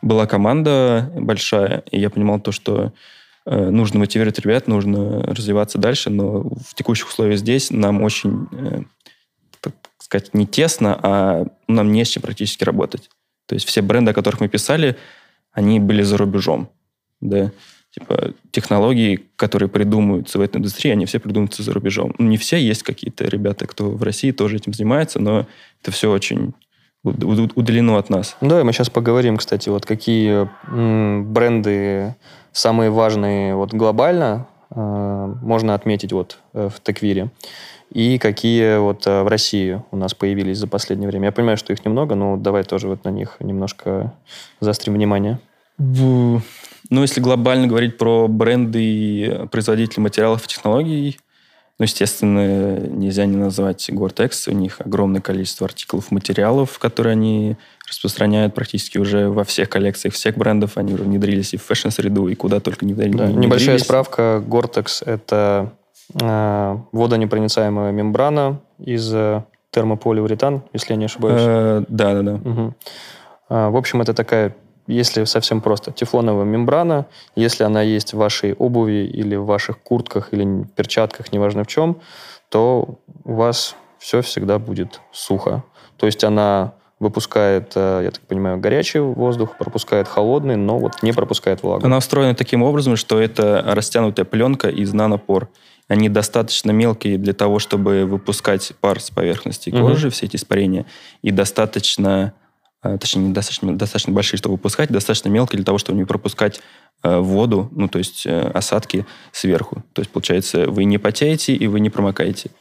Была команда большая, и я понимал то, что э, нужно мотивировать ребят, нужно развиваться дальше, но в текущих условиях здесь нам очень, э, так сказать, не тесно, а нам не с чем практически работать. То есть все бренды, о которых мы писали, они были за рубежом. Да? Типа технологии, которые придумываются в этой индустрии, они все придумываются за рубежом. Ну, не все, есть какие-то ребята, кто в России тоже этим занимается, но это все очень уд- уд- удалено от нас. Ну, Давай мы сейчас поговорим, кстати, вот какие бренды самые важные вот глобально э, можно отметить вот э, в Теквире. И какие вот э, в России у нас появились за последнее время. Я понимаю, что их немного, но давай тоже вот на них немножко заострим внимание. В- Ну, если глобально говорить про бренды и производители материалов и технологий, ну, естественно, нельзя не назвать Gore-Tex. У них огромное количество артиклов, материалов, которые они распространяют практически уже во всех коллекциях всех брендов. Они уже внедрились и в фэшн-среду, и куда только не внедрились. Да, небольшая справка. Gore-Tex – это э, водонепроницаемая мембрана из э, термополиуретан, если я не ошибаюсь. Э, Да, да, да. Мгм. А, В общем, это такая, если совсем просто, тефлоновая мембрана. Если она есть в вашей обуви или в ваших куртках или перчатках, неважно в чем, то у вас все всегда будет сухо. То есть она выпускает, э, я так понимаю, горячий воздух, пропускает холодный, но вот не пропускает влагу. Она устроена таким образом, что это растянутая пленка из нанопор. Они достаточно мелкие для того, чтобы выпускать пар с поверхности кожи, все эти испарения, и достаточно, точнее, не достаточно, достаточно большие, чтобы выпускать, достаточно мелкие для того, чтобы не пропускать э, воду, ну, то есть э, осадки сверху. То есть, получается, вы не потеете и вы не промокаете.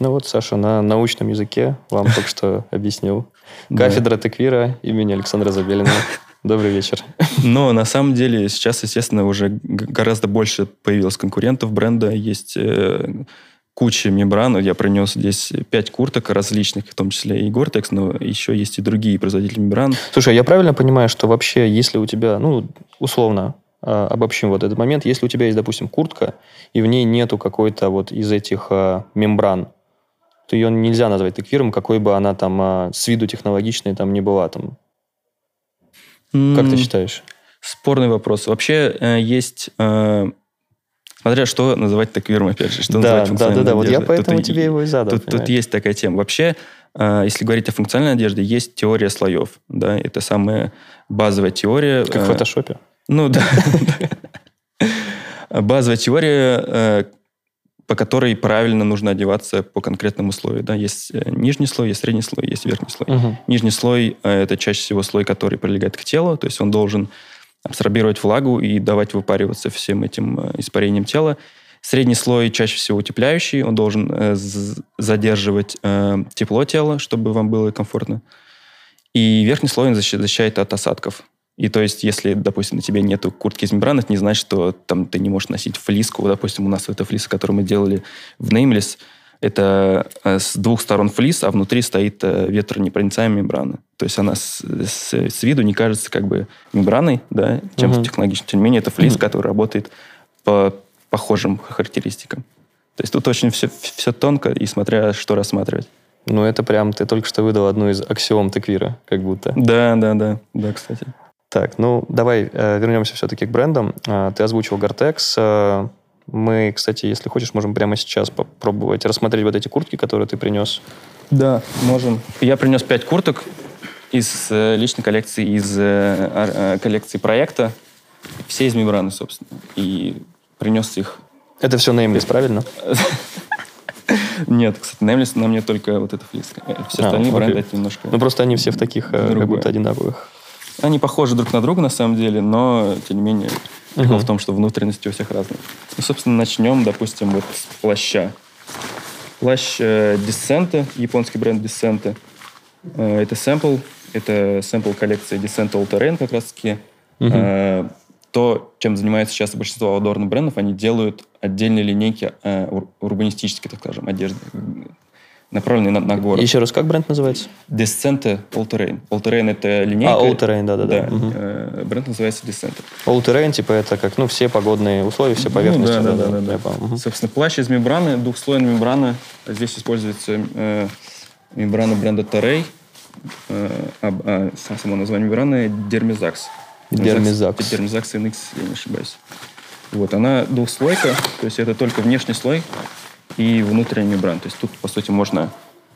Ну вот, Саша, на научном языке вам только что объяснил. Кафедра Теквира имени Александра Забелина. Добрый вечер. Но на самом деле сейчас, естественно, уже гораздо больше появилось конкурентов бренда. Есть э, куча мембран. Я принес здесь пять курток различных, в том числе и Gore-Tex, но еще есть и другие производители мембран. Слушай, я правильно понимаю, что вообще, если у тебя, ну, условно, а, обобщим вот этот момент, если у тебя есть, допустим, куртка, и в ней нету какой-то вот из этих а, мембран, то ее нельзя назвать теквиром, какой бы она там а, с виду технологичной там не была там. Как ты считаешь? Спорный вопрос. Вообще э, есть... э, Смотря что называть таквиром, опять же, что да, называть да, функциональной да, да, вот я одеждой. поэтому Тут тебе его и задал. Тут, тут есть такая тема. Вообще, э, если говорить о функциональной одежде, есть теория слоев. Да? Это самая базовая теория. Как в э, фотошопе. Ну да. Базовая теория, э, по которой правильно нужно одеваться по конкретному слою. Да? Есть нижний слой, есть средний слой, есть верхний слой. Мгм. Нижний слой это чаще всего слой, который прилегает к телу, то есть он должен абсорбировать влагу и давать выпариваться всем этим э, испарением тела. Средний слой чаще всего утепляющий, он должен э, задерживать э, тепло тела, чтобы вам было комфортно. И верхний слой он защи- защищает от осадков. И то есть, если, допустим, на тебе нету куртки из мембраны, это не значит, что там ты не можешь носить флиску. Допустим, у нас эта флиса, которую мы делали в Nameless, это э, с двух сторон флис, а внутри стоит э, ветронепроницаемая мембрана. То есть она с, с- с виду не кажется как бы мембраной, да, чем Мгм. технологично. Тем не менее, это флис, Мгм. который работает по похожим характеристикам. То есть тут очень все, все тонко, и смотря что рассматривать. Ну, это прям ты только что выдал одну из аксиом теквира, как будто. Да, да, да, да, кстати. Так, ну давай э, вернемся все-таки к брендам. А, ты озвучил Gore-Tex. А, мы, кстати, если хочешь, можем прямо сейчас попробовать рассмотреть вот эти куртки, которые ты принес. Да, можем. Я принес пять курток из э, личной коллекции, из э, э, коллекции проекта. Все из мембраны, собственно. И принес их. Это все Nameless, правильно? Нет, кстати, Nameless на мне только вот эта флиска. Э, Все А, остальные бренды немножко... Ну, просто они все в таких, э, как будто одинаковых. Они похожи друг на друга, на самом деле, но, тем не менее, прикол Мгм. в том, что внутренности у всех разные. Ну, собственно, начнем, допустим, вот с плаща. Плащ э, Descent, японский бренд Descent. Э, это сэмпл Это сэмпл коллекции Descent All Terrain как раз-таки. Мгм. Э, То, чем занимается сейчас большинство аутдорных брендов, они делают отдельные линейки э, ур- урбанистической, так скажем, одежды, м, направленные на, на город. Еще раз, как бренд называется? Descent All Terrain. All Terrain это линейка. А, All Terrain, да-да-да. Э, бренд называется Descent. All terrain, типа, это как, ну, все погодные условия, все поверхности. Ну, да, да, да, да, я да. понял. Мгм. Собственно, плащ из мембраны, двухслойная мембрана. Здесь используется э, мембрана бренда Terray. Э, а, а, сам- само название мембраны Dermizax. Dermizax. Dermizax NX, я не ошибаюсь. Вот, она двухслойка, то есть это только внешний слой и внутренняя мембрана. То есть тут, по сути, можно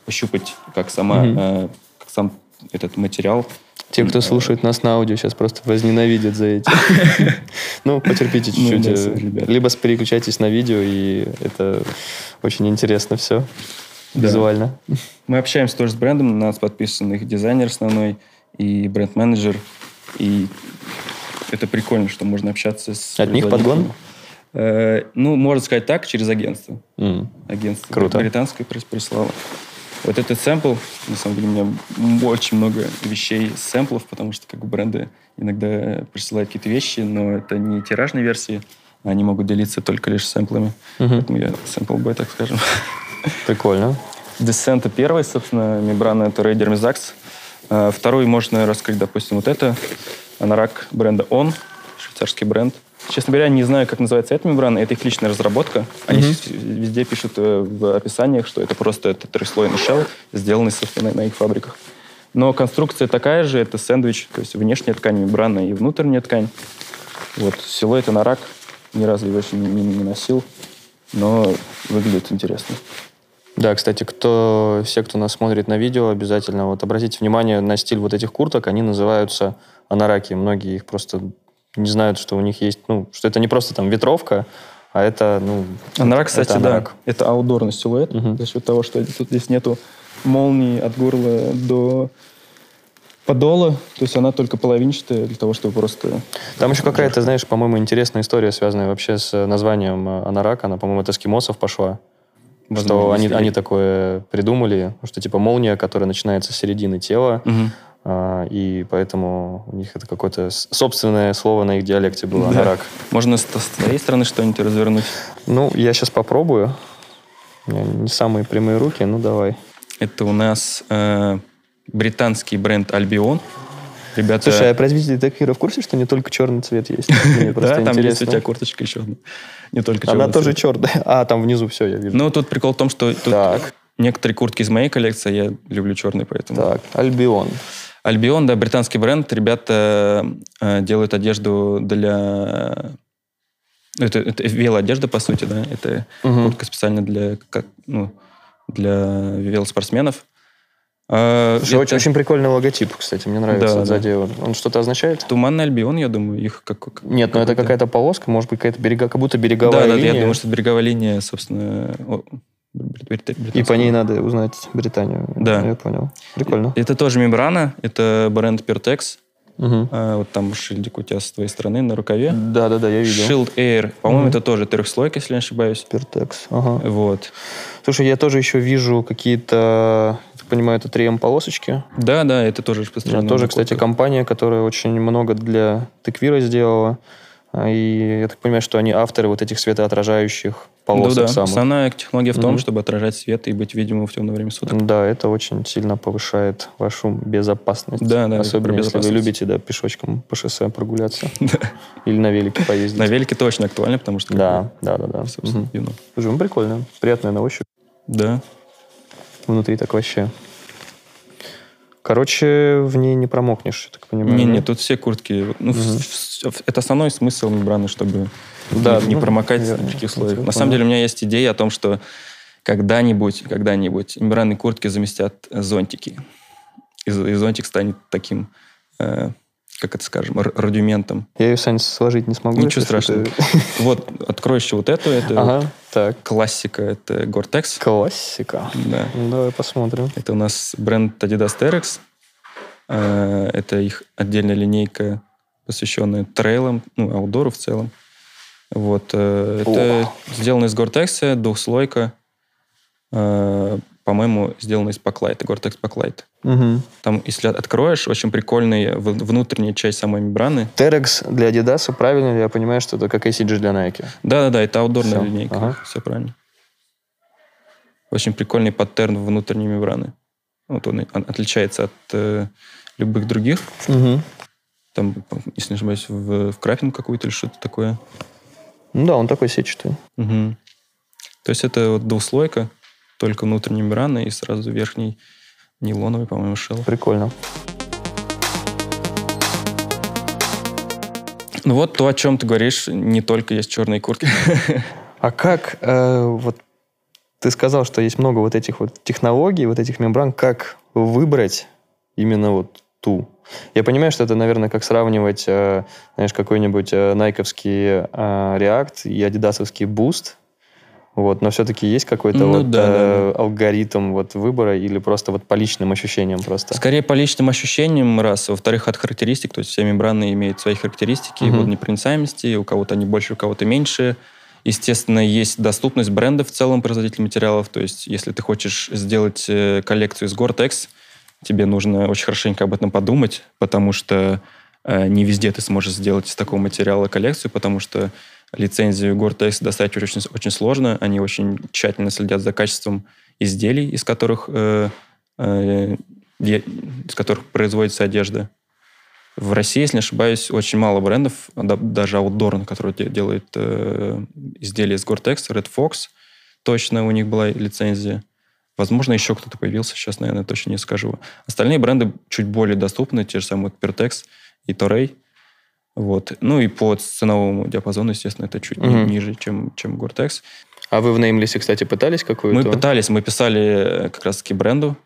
пощупать, как сама, Мгм. э, как сам этот материал. Те, кто слушает нас на аудио, сейчас просто возненавидят за эти. Ну, потерпите Ну, чуть-чуть. э. Либо переключайтесь на видео, и это очень интересно все визуально. Мы общаемся тоже с брендом, на нас подписан их дизайнер основной и бренд-менеджер. И это прикольно, что можно общаться с... От них подгон? Э, ну, можно сказать так, через агентство. М. Агентство Круто. британское прис- прислало. Вот этот сэмпл, на самом деле, у меня очень много вещей сэмплов, потому что как бы бренды иногда присылают какие-то вещи, но это не тиражные версии, они могут делиться только лишь сэмплами. Мгм. Поэтому я сэмпл-бой, так скажем. Прикольно. Descent первый, собственно, мембрана это Raider Mizax. А, Второй можно раскрыть, допустим, вот это. Анорак бренда On, швейцарский бренд. Честно говоря, не знаю, как называется эта мембрана. Это их личная разработка. Они с- везде пишут э, в описаниях, что это просто это трехслойный шелл, сделанный, собственно, на их фабриках. Но конструкция такая же, это сэндвич, то есть внешняя ткань мембрана и внутренняя ткань. Вот, силуэт анорак. Ни разу его еще не, не- не носил, но выглядит интересно. Да, кстати, кто, все, кто нас смотрит на видео, обязательно вот обратите внимание на стиль вот этих курток. Они называются анараки. Многие их просто не знают, что у них есть, ну, что это не просто там ветровка, а это, ну... Анорак, это кстати, да. анорак. Это аутдорный силуэт. Мгм. За счет того, что тут здесь нету молнии от горла до подола. То есть она только половинчатая для того, чтобы просто... Там еще какая-то, знаешь, по-моему, интересная история, связанная вообще с названием э, анорак. Она, по-моему, от эскимосов пошла. что Возможно, они, если- они такое придумали, что типа молния, которая начинается с середины тела, Мгм. А, и поэтому у них это какое-то собственное слово на их диалекте было, Да. анорак. Можно с, твоей стороны что-нибудь развернуть. Ну, я сейчас попробую. У меня не самые прямые руки, ну давай. Это у нас э, британский бренд Albion. Ребята... Слушай, а производители такира в курсе, что не только черный цвет есть? Да, там есть у тебя курточка еще одна. Не только Она черный тоже черная. А, там внизу все, я вижу. Ну, тут прикол в том, что некоторые куртки из моей коллекции, я люблю черный, поэтому... Так, Альбион. Альбион, да, британский бренд. Ребята э, делают одежду для... Это, это велоодежда, по сути, да. Это Мгм. куртка специально для, как, ну, для велоспортсменов. А, Слушай, это очень, очень прикольный логотип, кстати, мне нравится Да, да. сзади. Он он что-то означает? Туманный Альбион, я думаю, их как... как- Нет, но это какая-то полоска, может быть, какая-то берега, как будто Да, береговая да, линия. я думаю, что береговая линия, собственно... И по ней надо узнать Британию. Да. Я понял. Прикольно. Это тоже мембрана, это бренд Pertex. Мгм. А, вот там шильдик у тебя с твоей стороны на рукаве. Да-да-да, я видел. Shield Air, по-моему, Мгм. это тоже трехслойка, если не ошибаюсь. Пертекс. Ага. Вот. Слушай, я тоже еще вижу какие-то, так понимаю, это 3М полосочки. Да, да, это тоже распространено. тоже, на кстати, компания, которая очень много для теквира сделала. А, И я так понимаю, что они авторы вот этих светоотражающих полосок Ну да, самых. основная технология в том, Мгм. чтобы отражать свет и быть видимым в темное время суток. Да, это очень сильно повышает вашу безопасность. Да, да, Особенно, если вы любите да, пешочком по шоссе прогуляться. Или на велике поездить. На велике это очень актуально, потому что... Да, да, да, да. Собственно, прикольно. Приятная на ощупь. Да. Внутри так вообще. Короче, в ней не промокнешь, я так понимаю. Не, не, тут все куртки. ну, в- в- это основной смысл мембраны, чтобы Да, не, не ну, промокать верно. в таких условиях. На самом деле у меня есть идея о том, что когда-нибудь, когда-нибудь мембранные куртки заместят зонтики. И, и зонтик станет таким, э, как это скажем, р- рудиментом. Я ее, Сань, сложить не смогу. Ничего страшного. Вот, открою еще вот эту, это Ага, так. классика, это Gore-Tex. Классика. Да. Давай посмотрим. Это у нас бренд Adidas Terex. Э, Это их отдельная линейка, посвященная трейлам, ну, аутдору в целом. Вот. э, Это сделано из Gore-Tex, двухслойка. Э, по-моему, сделана из Paclite, Gore-Tex Paclite. Угу. Там, если откроешь, очень прикольная внутренняя часть самой мембраны. Terex для Adidas, правильно ли я понимаю, что это как ACG для Nike? Да-да-да, это аутдорная Всё. линейка. Ага. Все правильно. Очень прикольный паттерн внутренней мембраны. Вот он, отличается от э, любых других. Угу. Там, если не ошибаюсь, в, в крапинг какую-то или что-то такое. Ну да, он такой сетчатый. Мгм. То есть это вот двуслойка, только внутренняя мембрана и сразу верхний нейлоновый, по-моему, шел. Прикольно. Ну вот то, о чем ты говоришь, не только есть черные куртки. А как, э, вот ты сказал, что есть много вот этих вот технологий, вот этих мембран, как выбрать именно вот ту? Я понимаю, что это, наверное, как сравнивать, э, знаешь, какой-нибудь э, найковский э, React и адидасовский Boost, вот, но все-таки есть какой-то Ну вот да, да, э, алгоритм вот выбора или просто вот по личным ощущениям просто? Скорее по личным ощущениям, раз. Во-вторых, от характеристик. То есть все мембраны имеют свои характеристики, Мгм. водонепроницаемости. У кого-то они больше, у кого-то меньше. Естественно, есть доступность бренда в целом, производителей материалов. То есть если ты хочешь сделать э, коллекцию из Gore-Tex, тебе нужно очень хорошенько об этом подумать, потому что э, не везде ты сможешь сделать из такого материала коллекцию, потому что лицензию Gore-Tex достать очень, очень сложно. Они очень тщательно следят за качеством изделий, из которых, э, э, из которых производится одежда. В России, если не ошибаюсь, очень мало брендов, да- даже Outdoor, который де- делает э, изделия из Gore-Tex, Red Fox, точно у них была лицензия. Возможно, еще кто-то появился, сейчас, наверное, точно не скажу. Остальные бренды чуть более доступны, те же самые Pertex и Torrey. Вот. Ну и по ценовому диапазону, естественно, это чуть Мгм. ниже, чем, чем Gore-Tex. А вы в неймлисе, кстати, пытались какую-то? Мы пытались, мы писали э, как раз-таки бренду.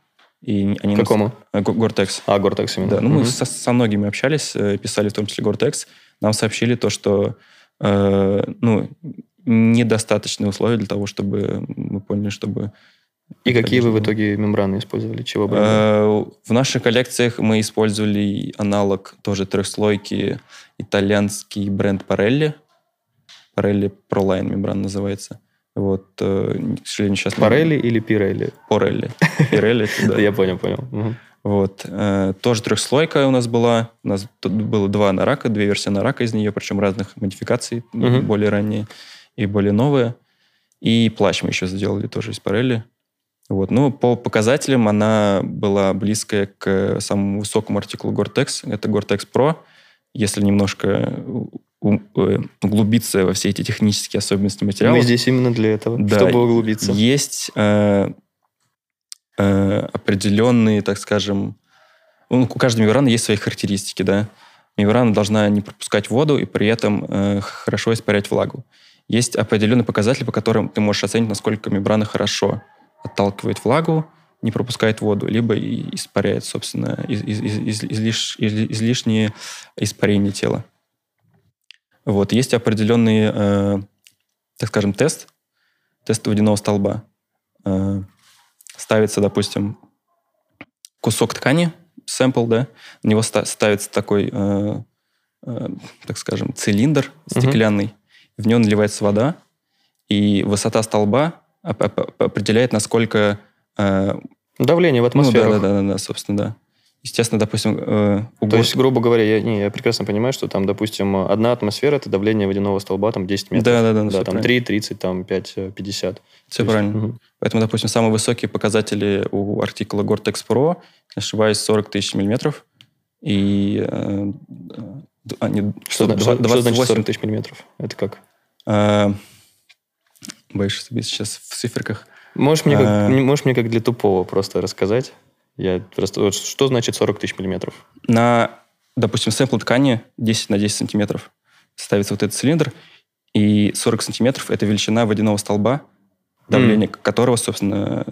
И они нас- Какому? э, Го- Gore-Tex. А, Гортекс именно. Да, ну мы Мгм. со, со многими общались, э, писали в том числе Gore-Tex. Нам сообщили то, что э, ну, недостаточные условия для того, чтобы мы поняли, чтобы... И какие вы в итоге мембраны использовали? Чего бренда? Э, в наших коллекциях мы использовали аналог тоже трехслойки, итальянский бренд Parelli. Parelli ProLine мембрана называется. Вот, э, к сожалению, сейчас... не- Парелли или Пирелли? Порелли. Pirelli, да. Я понял, понял. Вот. э, тоже трехслойка у нас была. У нас тут было два нарака, две версии нарака из нее, причем разных модификаций, более ранние и более новые. И плащ мы еще сделали тоже из парелли. Вот. Ну, по показателям она была близкая к самому высокому артиклу Gore-Tex. Это Gore-Tex Pro. Если немножко у- э, углубиться во все эти технические особенности материала. Мы здесь именно для этого, Да, чтобы углубиться. Есть э, э, определенные, так скажем, ну, у каждой мембраны есть свои характеристики, да. Мембрана должна не пропускать воду и при этом э, хорошо испарять влагу. Есть определенные показатели, по которым ты можешь оценить, насколько мембрана хорошо отталкивает влагу, не пропускает воду, либо испаряет, собственно, из- из- из- излиш- из- излишние испарения тела. Вот. Есть определенный, э, так скажем, тест, тест водяного столба. Э, ставится, допустим, кусок ткани, сэмпл, да, на него ста- ставится такой, э, э, так скажем, цилиндр стеклянный, в него наливается вода, и высота столба определяет, насколько... э, Давление в ну, атмосферу. да, да, да, да, собственно, да. Естественно, допустим, э, у То есть, грубо говоря, я, не, я прекрасно понимаю, что там, допустим, одна атмосфера – это давление водяного столба, там 10 метров. Да, да, да, Да, всё там правильно. 3, 30, там 5, э, 50. Все есть, правильно. мгм. Поэтому, допустим, самые высокие показатели у артикула Gore-Tex Pro, не ошибаюсь, 40 тысяч миллиметров. И... э, а, не, Что, зна- два- что значит 28 40 тысяч миллиметров? Это как? э, боюсь ошибиться сейчас в циферках. Можешь мне, как, А. не- можешь мне как для тупого просто рассказать? Я просто, вот что значит 40 тысяч миллиметров? На, допустим, сэмпл ткани 10 на 10 сантиметров ставится вот этот цилиндр, и 40 сантиметров – это величина водяного столба, давление которого, собственно...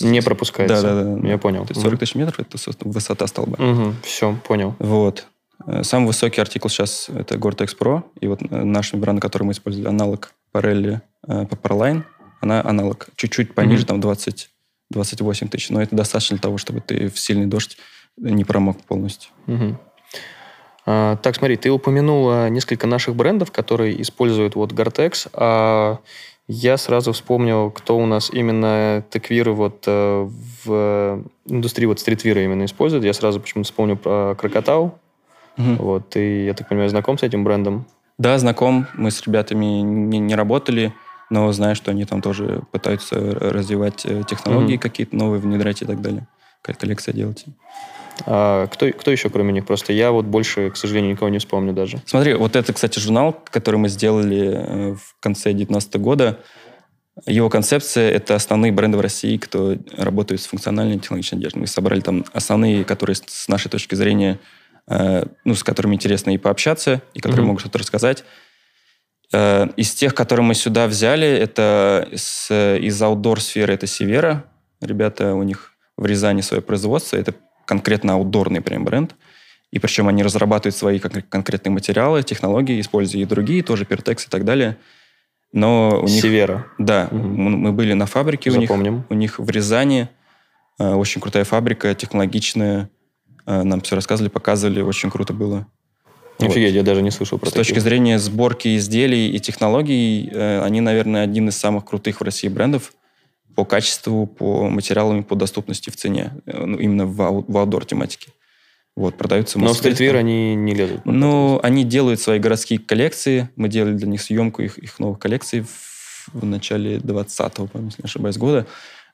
Не пропускается. Да, да, да. Я понял. То есть 40 тысяч метров – это, собственно, высота столба. Все, понял. Вот. Э, Самый высокий артикул сейчас это Gore-Tex Pro. И вот э, наш мембрана, который мы использовали, аналог э, Paperline, она аналог чуть-чуть пониже, Мгм. там 20, 28 тысяч. Но это достаточно для того, чтобы ты в сильный дождь не промок полностью. А, так, смотри, ты упомянул а, несколько наших брендов, которые используют вот Gore-Tex. А Я сразу вспомнил, кто у нас именно теквиры вот э, в индустрии вот стритвира именно использует. Я сразу почему-то вспомнил про Крокотау. Мгм. Вот, и я так понимаю, знаком с этим брендом. Да, знаком. Мы с ребятами не, не работали, но знаю, что они там тоже пытаются развивать э, технологии Мгм. какие-то новые, внедрять и так далее. Как коллекция делать. А кто, кто еще кроме них? Просто я вот больше, к сожалению, никого не вспомню даже. Смотри, вот это, кстати, журнал, который мы сделали э, в конце 2019 года. Его концепция – это основные бренды в России, кто работает с функциональной технологичной одеждой. Мы собрали там основные, которые с- нашей точки зрения, э, ну, с которыми интересно и пообщаться, и которые Мгм. могут что-то рассказать. Э, Из тех, которые мы сюда взяли, это с, из аутдор-сферы, это Севера. Ребята, у них в Рязани свое производство. Это конкретно аутдорный прям бренд. И причем они разрабатывают свои кон- конкретные материалы, технологии, используя и другие, тоже Pertex и так далее. Но у них... Севера. Да, м- мы были на фабрике у них. Запомним. У них в Рязани э, очень крутая фабрика, технологичная. Э, Нам все рассказывали, показывали, очень круто было. Вот. Офигеть, я даже не слышал про С точки таких. зрения сборки изделий и технологий, э, они, наверное, один из самых крутых в России брендов по качеству, по материалам и по доступности в цене. Э, ну, именно в, ау- в аутдор тематике. Вот, продаются Но в стритвир они не лезут. Ну, они делают свои городские коллекции. Мы делали для них съемку их, их новых коллекций в, в начале 20-го, по-моему, если не ошибаюсь, года.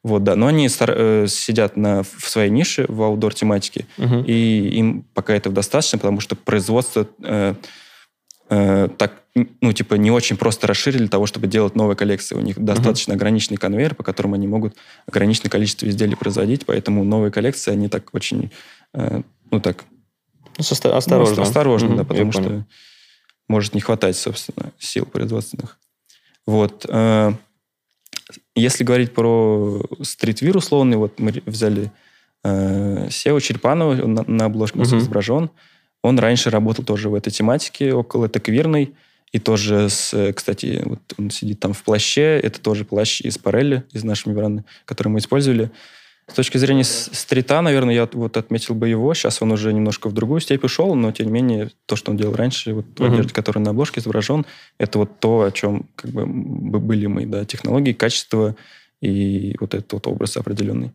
Вот, да. Но они стар- э, сидят на, в своей нише в аутдор тематике, Мгм. и им пока этого достаточно, потому что производство э, э, так, ну, типа, не очень просто расширили для того, чтобы делать новые коллекции. У них достаточно ограниченный конвейер, по которому они могут ограниченное количество изделий производить, поэтому новые коллекции, они так очень, э, ну, так, Ну, с оста- осторожно. ну, осторожно, Мгм, да, потому что может не хватать, собственно, сил производственных. Вот. э, Если говорить про стритвир условный, вот мы взяли э, Сео Черепанова, он на, на обложке Мгм. изображен. Он раньше работал тоже в этой тематике, около таквирной. И тоже, с, э, кстати, вот он сидит там в плаще. Это тоже плащ из Парелли, из нашей мембраны, который мы использовали. С точки зрения стрита, наверное, я вот отметил бы его. Сейчас он уже немножко в другую степь ушел, но, тем не менее, то, что он делал раньше, вот в Мгм. одежде, который на обложке изображен, это вот то, о чем как бы были мы, да, технологии, качество и вот этот вот образ определенный.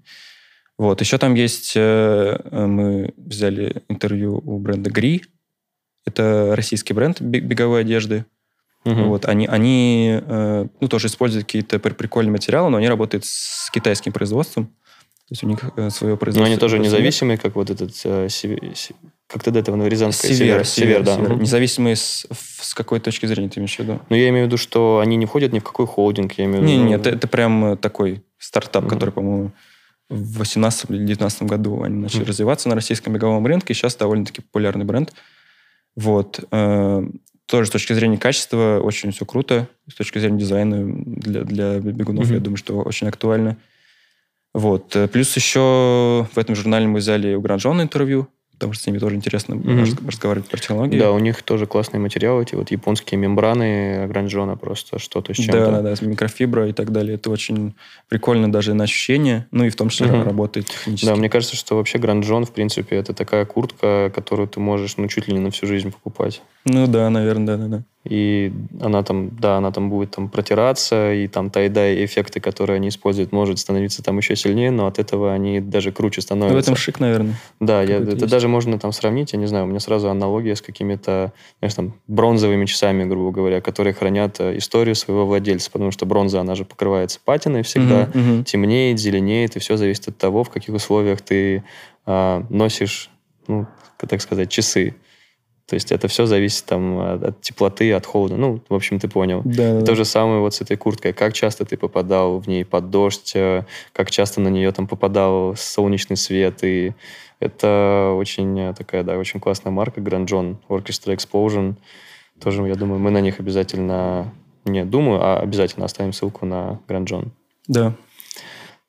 Вот. Еще там есть, э, мы взяли интервью у бренда Гри. Это российский бренд бе- беговой одежды. Мгм. Вот, они, они э, ну, тоже используют какие-то пр- прикольные материалы, но они работают с китайским производством. То есть у них э, свое Но производство. они тоже независимые, как вот этот... э, Севе- Се- Как ты до этого, Рязанская? Север, Север, да. Север. Мгм. Независимые с, с какой точки зрения ты имеешь в виду? Но я имею в виду, что они не входят ни в какой холдинг. Я имею в Не, виду... нет, это прям э, такой стартап, Мгм. который, по-моему, в 18 или 19 году они начали Мгм. развиваться на российском беговом рынке, и сейчас довольно-таки популярный бренд. Вот. э, Тоже с точки зрения качества очень все круто. С точки зрения дизайна для, для бегунов, Мгм. я думаю, что очень актуально. Вот. Э, Плюс еще в этом журнале мы взяли у Гранжона интервью, потому что с ними тоже интересно раз- разговаривать про технологии. Да, у них тоже классные материалы, эти вот японские мембраны Гранжона просто что-то с чем-то. Да, да, да, микрофибра и так далее. Это очень прикольно даже на ощущение, ну и в том числе Мгм. работает технически. Да, мне кажется, что вообще Гранжон, в принципе, это такая куртка, которую ты можешь, ну, чуть ли не на всю жизнь покупать. Ну да, наверное, да, да, да. И она там, да, она там будет там протираться, и там тайдай эффекты, которые они используют, может становиться там еще сильнее, но от этого они даже круче Ну, в становятся. этом шик, наверное. Да, я, это есть. даже можно там сравнить, я не знаю, у меня сразу аналогия с какими-то, знаешь, там, бронзовыми часами, грубо говоря, которые хранят э, историю своего владельца, потому что бронза, она же покрывается патиной всегда, Мгм, мгм. темнеет, зеленеет, и все зависит от того, в каких условиях ты а, носишь, ну, так сказать, часы. То есть это все зависит там от, от теплоты, от холода. Ну, в общем, ты понял. Да, И то же самое вот с этой курткой. Как часто ты попадал в ней под дождь, э, как часто на нее там попадал солнечный свет. И это очень э, такая, да, очень классная марка Grand John Orchestra Explosion. Тоже, я думаю, мы на них обязательно... Не думаю, а обязательно оставим ссылку на Grand John. Да.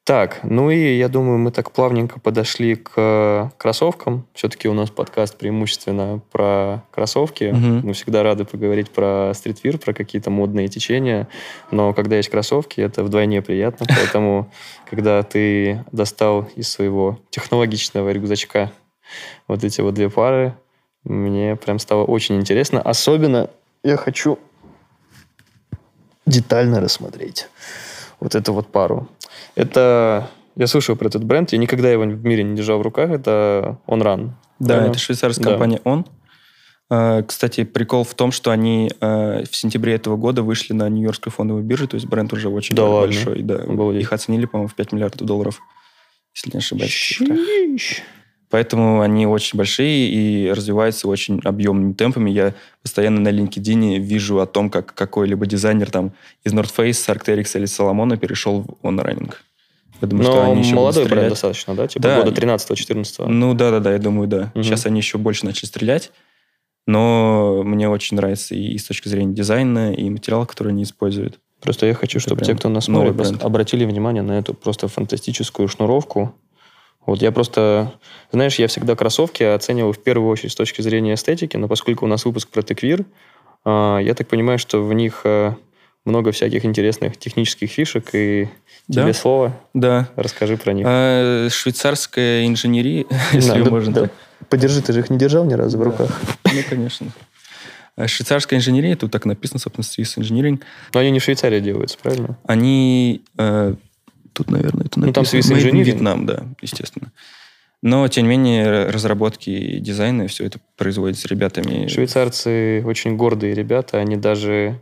Так, ну и я думаю, мы так плавненько подошли к э, кроссовкам. Все-таки у нас подкаст преимущественно про кроссовки. Мгм. Мы всегда рады поговорить про стритвир, про какие-то модные течения. Но когда есть кроссовки, это вдвойне приятно. Поэтому, когда ты достал из своего технологичного рюкзачка вот эти вот две пары, мне прям стало очень интересно. Особенно я хочу детально рассмотреть вот эту вот пару. Это... Я слышал про этот бренд, я никогда его в мире не держал в руках, это OnRun. Да, правильно? это швейцарская да. компания On. А, кстати, прикол в том, что они а, в сентябре этого года вышли на Нью-Йоркскую фондовую биржу, то есть бренд уже очень да большой. Да. Обалдеть. Их оценили, по-моему, в 5 миллиардов долларов, если не ошибаюсь. Поэтому они очень большие и развиваются очень объемными темпами. Я постоянно на LinkedIn вижу о том, как какой-либо дизайнер там из North Face, Arc'teryx или Solomon перешел в OnRunning. Я думаю, Но что они еще молодой бренд достаточно, да? Типа да. года 13-14. Ну да-да-да, я думаю, да. Угу. Сейчас они еще больше начали стрелять. Но мне очень нравится и с точки зрения дизайна, и материала, который они используют. Просто я хочу, чтобы те, кто нас смотрит, обратили внимание на эту просто фантастическую шнуровку. Вот я просто, знаешь, я всегда кроссовки оцениваю в первую очередь с точки зрения эстетики, но поскольку у нас выпуск про теквир, а, я так понимаю, что в них а, много всяких интересных технических фишек, и да? тебе слово. Да. Расскажи про них. А, швейцарская инженерия, если да, можно да, так. Подержи, ты же их не держал ни разу в руках. Ну, конечно. А швейцарская инженерия, тут так написано, собственно, Swiss Engineering. Но они не в Швейцарии делаются, правильно? Они... Э, тут, наверное, это написано. Ну, там Swiss Engineering. Вьетнам, да, естественно. Но, тем не менее, разработки и дизайны, все это производится ребятами. Швейцарцы очень гордые ребята. Они даже...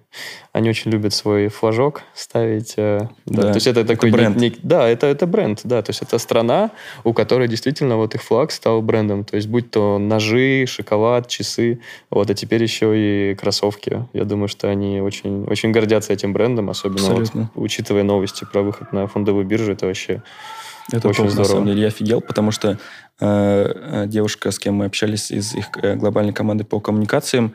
Они очень любят свой флажок ставить. Э, да. Да. То есть это, это такой... бренд. Не, не, да, это, это бренд. Да, то есть это страна, у которой действительно вот их флаг стал брендом. То есть будь то ножи, шоколад, часы, вот, а теперь еще и кроссовки. Я думаю, что они очень, очень гордятся этим брендом, особенно вот, учитывая новости про выход на фондовую биржу. Это вообще это очень здорово. На самом деле я офигел, потому что э, э, девушка, с кем мы общались из их э, глобальной команды по коммуникациям,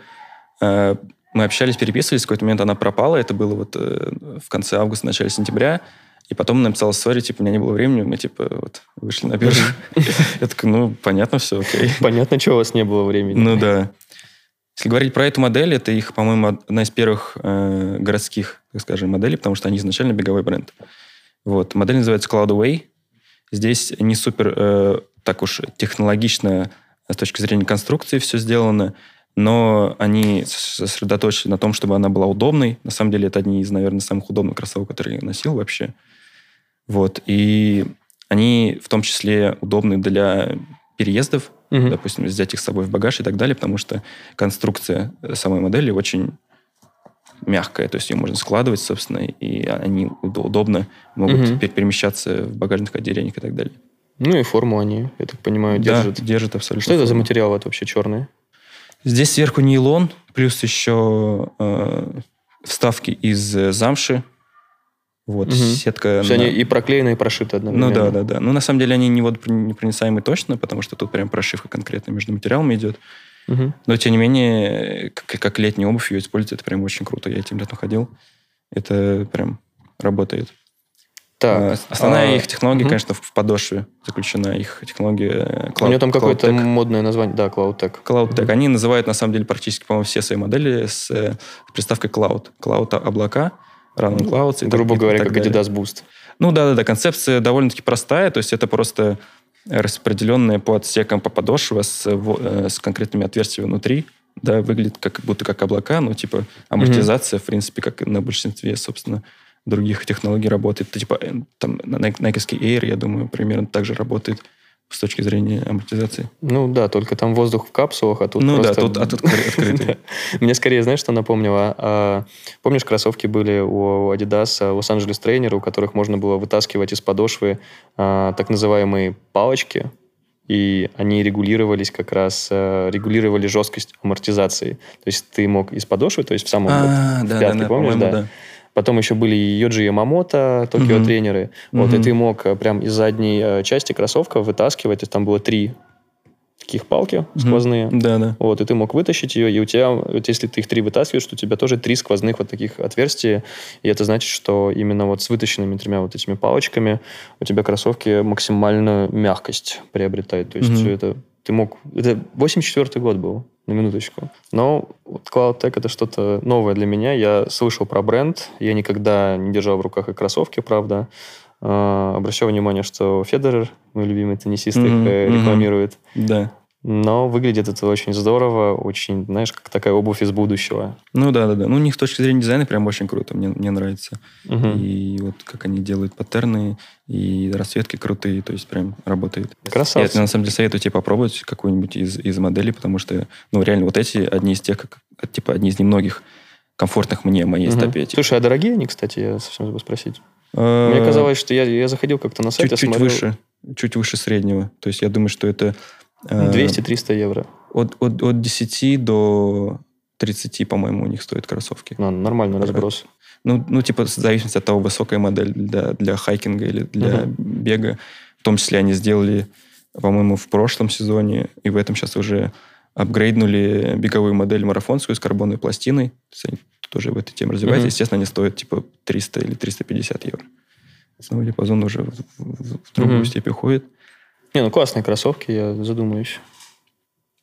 э, мы общались, переписывались, в какой-то момент она пропала, это было вот э, в конце августа, начале сентября, и потом написала, сори, типа, у меня не было времени, мы, типа, вот, вышли на биржу. Я такой, ну, понятно все, окей. Понятно, что у вас не было времени. Ну, да. Если говорить про эту модель, это их, по-моему, одна из первых э, городских, так скажем, моделей, потому что они изначально беговой бренд. Вот. Модель называется Cloudway. Здесь не супер э, так уж технологично с точки зрения конструкции все сделано, но они сосредоточены на том, чтобы она была удобной. На самом деле это одни из, наверное, самых удобных кроссовок, которые я носил вообще. Вот. И они в том числе удобны для переездов, угу. допустим, взять их с собой в багаж и так далее, потому что конструкция самой модели очень мягкая, то есть ее можно складывать, собственно, и они удобно могут угу. перемещаться в багажных отделениях и так далее. Ну и форму они, я так понимаю, держат. Да, держат абсолютно. Что форму. это за материал это вообще черный? Здесь сверху нейлон, плюс еще э, вставки из замши. Вот, угу. сетка... Все на... они и проклеены, и прошиты одновременно. Ну да, да, да. Ну на самом деле они не водонепроницаемые точно, потому что тут прям прошивка конкретно между материалами идет. Угу. Но, тем не менее, как, как летняя обувь ее использовать, это прям очень круто. Я этим летом ходил. Это прям работает. Так, а, Основная а, их технология, угу. конечно, в подошве заключена. Их технология Cloud, У нее там какое-то модное название, да, CloudTech. CloudTech. Угу. Они называют, на самом деле, практически, по-моему, все свои модели с э, приставкой Cloud. Cloud облака, Run Clouds. И Грубо так, говоря, и так как далее. Adidas Boost. Ну да-да-да, концепция довольно-таки простая. То есть это просто распределенные по отсекам по подошве с, э, с конкретными отверстиями внутри. Да, выглядит как будто как облака, но типа амортизация, mm-hmm. в принципе, как на большинстве, собственно, других технологий работает. Это, типа, э, там, Nike Air, я думаю, примерно так же работает с точки зрения амортизации. Ну да, только там воздух в капсулах, а тут Ну просто... да, тут, а тут открытый. Мне скорее, знаешь, что напомнило? А, помнишь, кроссовки были у Adidas, Лос-Анджелес трейнеры, у которых можно было вытаскивать из подошвы а, так называемые палочки, и они регулировались как раз, регулировали жесткость амортизации. То есть ты мог из подошвы, то есть в самом а, вот, да, в пятке, да, помнишь, да? да Потом еще были Йоджи Ямамото, Токио тренеры. Mm-hmm. Вот, и ты мог э, прям из задней э, части кроссовка вытаскивать, там было три таких палки сквозные. Да, да. Вот, и ты мог вытащить ее, и у тебя, вот если ты их три вытаскиваешь, то у тебя тоже три сквозных вот таких отверстия, и это значит, что именно вот с вытащенными тремя вот этими палочками у тебя кроссовки максимальную мягкость приобретают. То есть mm-hmm. это ты мог... Это 84 год был на минуточку. Но вот CloudTech это что-то новое для меня. Я слышал про бренд, я никогда не держал в руках и кроссовки, правда. Uh, обращаю внимание, что Федерер, мой любимый теннисист, mm-hmm. их рекламирует. Да. Но выглядит это очень здорово, очень, знаешь, как такая обувь из будущего. Ну да, да, да. Ну, у них с точки зрения дизайна прям очень круто. Мне, мне нравится. Мгм. И вот как они делают паттерны, и расцветки крутые, то есть прям работает. Красавцы. Я на самом деле советую тебе попробовать какую-нибудь из, из моделей, потому что, ну, реально, вот эти одни из тех, как, типа, одни из немногих комфортных мне, моей Мгм. стопе. Типа. Слушай, а дорогие они, кстати, я совсем забыл спросить. Э, Мне казалось, что я, я заходил как-то на сайт, я чуть-чуть смотрел выше, чуть выше среднего. То есть я думаю, что это... э, 200-300 евро. От, от, от 10 до 30, по-моему, у них стоят кроссовки. Ну, нормальный разброс. Ну, ну, типа, в зависимости от того, высокая модель для, для хайкинга или для Мгм. бега. В том числе они сделали, по-моему, в прошлом сезоне, и в этом сейчас уже апгрейднули беговую модель марафонскую с карбонной пластиной. То есть они тоже в этой теме развиваются. Мгм. Естественно, они стоят типа 300 или 350 евро. Основной диапазон уже в, в- в другую Мгм. степь уходит. Не, ну классные кроссовки, я задумаюсь.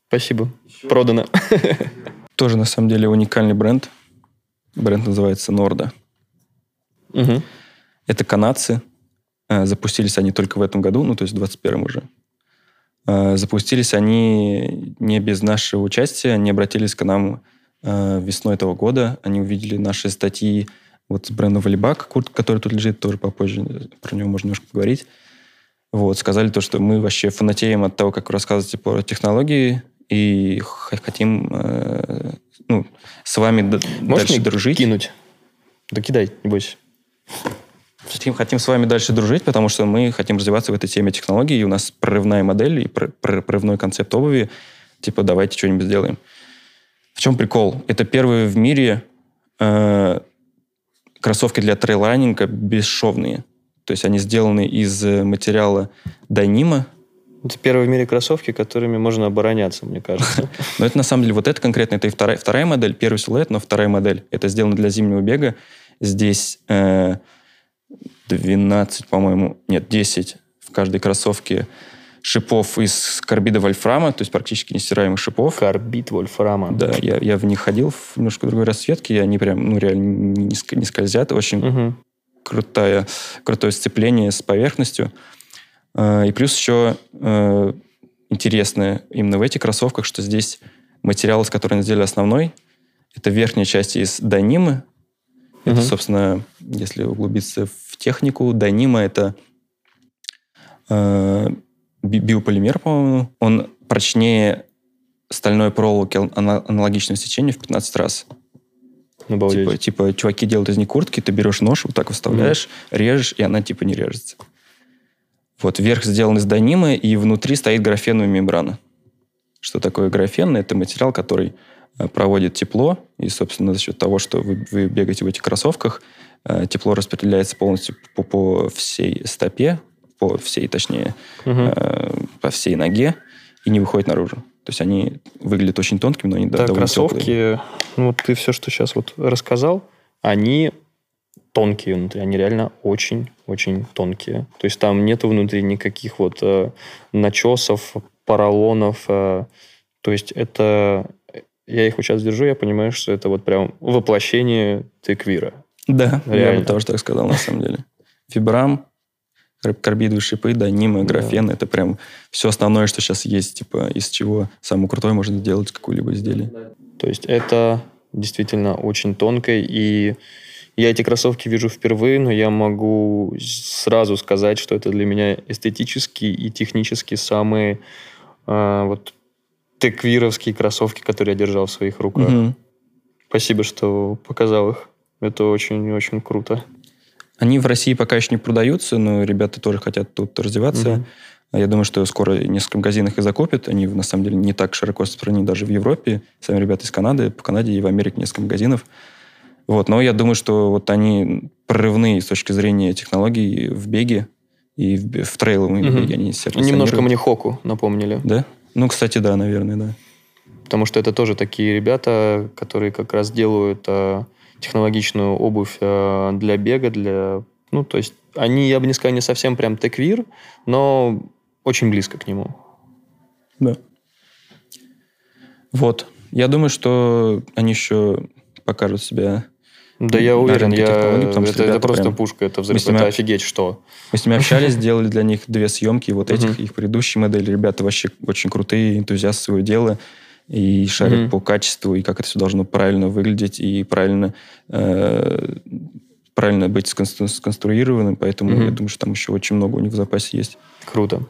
Спасибо. Продано. Тоже, на самом деле, уникальный бренд. Бренд называется Норда. Мгм. Это канадцы. Э, Запустились они только в этом году, ну, то есть в 21 уже. Э, Запустились они не без нашего участия. Они обратились к нам э, весной этого года. Они увидели наши статьи вот с брендом Валибак, который тут лежит, тоже попозже про него можно немножко поговорить. Вот, сказали то, что мы вообще фанатеем от того, как вы рассказываете про технологии, и хотим э, ну, с вами Можешь дальше дружить. кинуть? Да кидай, не бойся. Хотим, хотим с вами дальше дружить, потому что мы хотим развиваться в этой теме технологий, и у нас прорывная модель и пр- пр- прорывной концепт обуви. Типа, давайте что-нибудь сделаем. В чем прикол? Это первые в мире э, кроссовки для трейлранинга бесшовные. То есть они сделаны из э, материала Dyneema. Это первые в мире кроссовки, которыми можно обороняться, мне кажется. Но это на самом деле вот это конкретно, это и вторая, вторая модель, первый силуэт, но вторая модель. Это сделано для зимнего бега. Здесь э, 12, по-моему, нет, 10 в каждой кроссовке шипов из карбида вольфрама, то есть практически нестираемых шипов. Карбид Вольфрама. Да, я, я в них ходил в немножко другой расцветке, и они прям, ну, реально не, не ск- не скользят. Очень Мгм. Крутая, крутое сцепление с поверхностью. Э, И плюс еще э, интересное именно в этих кроссовках, что здесь материал, из которого они сделали основной, это верхняя часть из Dyneema. Это, Мгм. собственно, если углубиться в технику, Dyneema — это э, би- биополимер, по-моему. Он прочнее стальной проволоки ана- аналогичного сечения в 15 раз. Обалдеть. Типа, типа, чуваки делают из них куртки, ты берешь нож, вот так вставляешь, режешь, и она типа не режется. Вот верх сделан из донима, и внутри стоит графеновая мембрана. Что такое графен? Это материал, который э, проводит тепло, и, собственно, за счет того, что вы, вы бегаете в этих кроссовках, э, тепло распределяется полностью по, по всей стопе, по всей, точнее, Мгм. э, по всей ноге, и не выходит наружу. То есть они выглядят очень тонкими, но они Да, довольно теплые. Ну, вот ты все, что сейчас вот рассказал, они тонкие внутри, они реально очень-очень тонкие. То есть там нету внутри никаких вот э, начесов, поролонов. э, то есть это... Я их вот сейчас держу, я понимаю, что это вот прям воплощение теквира. Да, я Реально. бы тоже так сказал, на самом деле. Фибрам, кар- карбидовые шипы, да, нима, графен, это прям все основное, что сейчас есть, типа, из чего самое крутое можно сделать какое-либо изделие. То есть это действительно очень тонко, и я эти кроссовки вижу впервые, но я могу сразу сказать, что это для меня эстетически и технически самые а, вот теквировские кроссовки, которые я держал в своих руках. Мгм. Спасибо, что показал их. Это очень-очень круто. Они в России пока еще не продаются, но ребята тоже хотят тут развиваться. Мгм. А Я думаю, что скоро в нескольких магазинах их закупят. Они, на самом деле, не так широко распространены даже в Европе. Сами ребята из Канады, по Канаде и в Америке несколько магазинов. Вот. Но я думаю, что вот они прорывные с точки зрения технологий в беге и в, в трейловом Мгм. беге. Они себя Немножко мне Хоку напомнили. Да? Ну, кстати, да, наверное, да. Потому что это тоже такие ребята, которые как раз делают э, технологичную обувь э, для бега, для... Ну, то есть они, я бы не сказал, не совсем прям теквир, но очень близко к нему. Да. Вот. Я думаю, что они еще покажут себя Да я уверен, я... технологий, потому что это, это просто прям- пушка, это взрыв, ними- это офигеть что. Мы с ними общались, сделали для них две съемки вот этих, их предыдущей модели. Ребята вообще очень крутые, энтузиасты своего дела и шарят по качеству, и как это все должно правильно выглядеть, и правильно, э, правильно быть сконстру- сконструированным. Поэтому я думаю, что там еще очень много у них в запасе есть. Круто.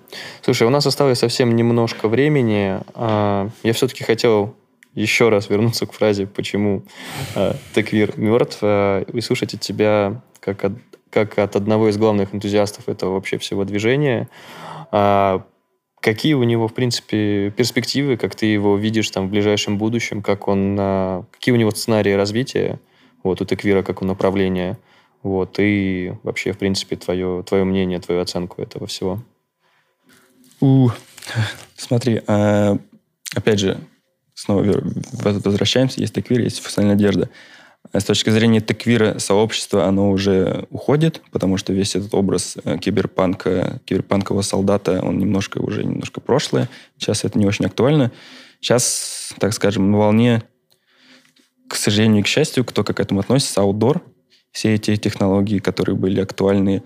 Слушай, у нас осталось совсем немножко времени. А, Я все-таки хотел еще раз вернуться к фразе «Почему а, Теквир мертв?» а, и слушать от тебя как от, как от одного из главных энтузиастов этого вообще всего движения. Какие у него, в принципе, перспективы, как ты его видишь там в ближайшем будущем, как он, какие у него сценарии развития, вот, у Теквира, как у направления, вот, и вообще, в принципе, твое, твое мнение, твою оценку этого всего. У, смотри, а, опять же, снова возвращаемся. Есть теквир, есть официальная одежда. А С точки зрения теквира сообщества оно уже уходит, потому что весь этот образ э, киберпанка, киберпанкового солдата, он немножко уже немножко прошлое. Сейчас это не очень актуально. Сейчас, так скажем, на волне, к сожалению и к счастью, кто как к этому относится, аутдор, все эти технологии, которые были актуальны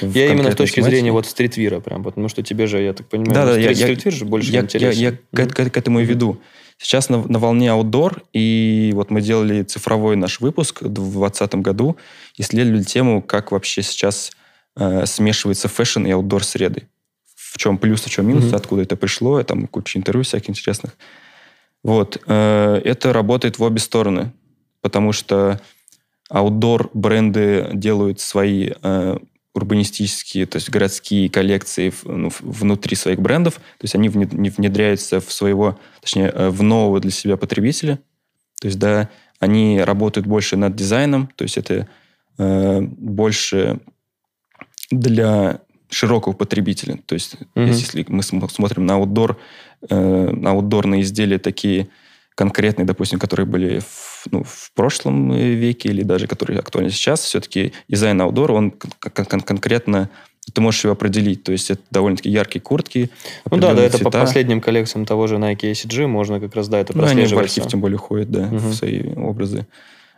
Я именно с точки тематике. зрения вот стритвира прям, потому что тебе же, я так понимаю, Да, да, стрит- я- я- стритвир же больше я, я, интересен. я к, к- к этому и веду. Сейчас на, на волне аутдор, и вот мы делали цифровой наш выпуск в 2020 году, исследовали тему, как вообще сейчас э, смешивается fashion и outdoor среды. В чем плюс, в чем минус, Мгм. откуда это пришло, там куча интервью всяких интересных. Вот. э, это работает в обе стороны, потому что outdoor бренды делают свои э, урбанистические, то есть городские коллекции ну, внутри своих брендов, то есть они вне- не внедряются в своего, точнее, э, в нового для себя потребителя. То есть, да, они работают больше над дизайном, то есть это э, больше для широкого потребителя. То есть, Мгм. если мы см- смотрим на аутдор, э, на аутдорные изделия такие конкретные, допустим, которые были в, ну, в прошлом э, веке или даже которые актуальны сейчас, все-таки дизайн аутдор, он кон- кон- кон- конкретно ты можешь его определить. То есть это довольно-таки яркие куртки, Ну да, да, это по цвета. последним коллекциям того же Nike ACG можно как раз, да, это Ну, они в прослеживается. архив тем более ходят, да, Мгм. в свои образы.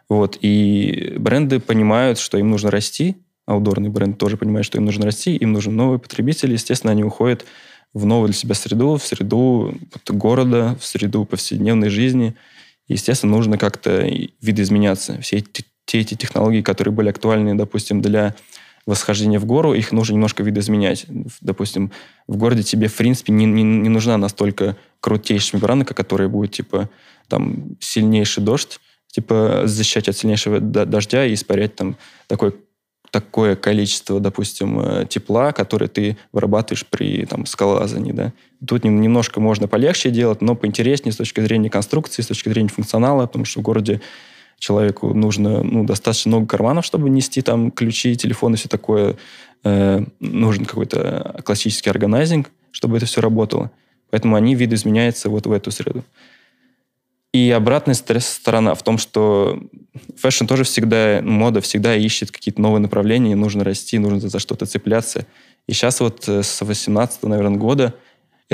Вот. И бренды понимают, что им нужно расти. Аудорный бренд тоже понимает, что им нужно расти. Им нужен новый потребитель. Естественно, они уходят в новую для себя среду, в среду города, в среду повседневной жизни. Естественно, нужно как-то видоизменяться. Все эти, те эти технологии, которые были актуальны, допустим, для восхождения в гору, их нужно немножко видоизменять. Допустим, в городе тебе, в принципе, не, не, не нужна настолько крутейшая мембрана, которая будет, типа, там, сильнейший дождь, типа, защищать от сильнейшего дождя и испарять там такой, такое количество, допустим, э, тепла, которое ты вырабатываешь при там, скалолазании, да. Тут нем- немножко можно полегче делать, но поинтереснее с точки зрения конструкции, с точки зрения функционала, потому что в городе человеку нужно ну, достаточно много карманов, чтобы нести там ключи, телефон и все такое. Э, нужен какой-то классический органайзинг, чтобы это все работало. Поэтому они видоизменяются вот в эту среду. И обратная стор- сторона в том, что fashion тоже всегда, мода всегда ищет какие-то новые направления, нужно расти, нужно за что-то цепляться. И сейчас вот э, с 18 наверное, года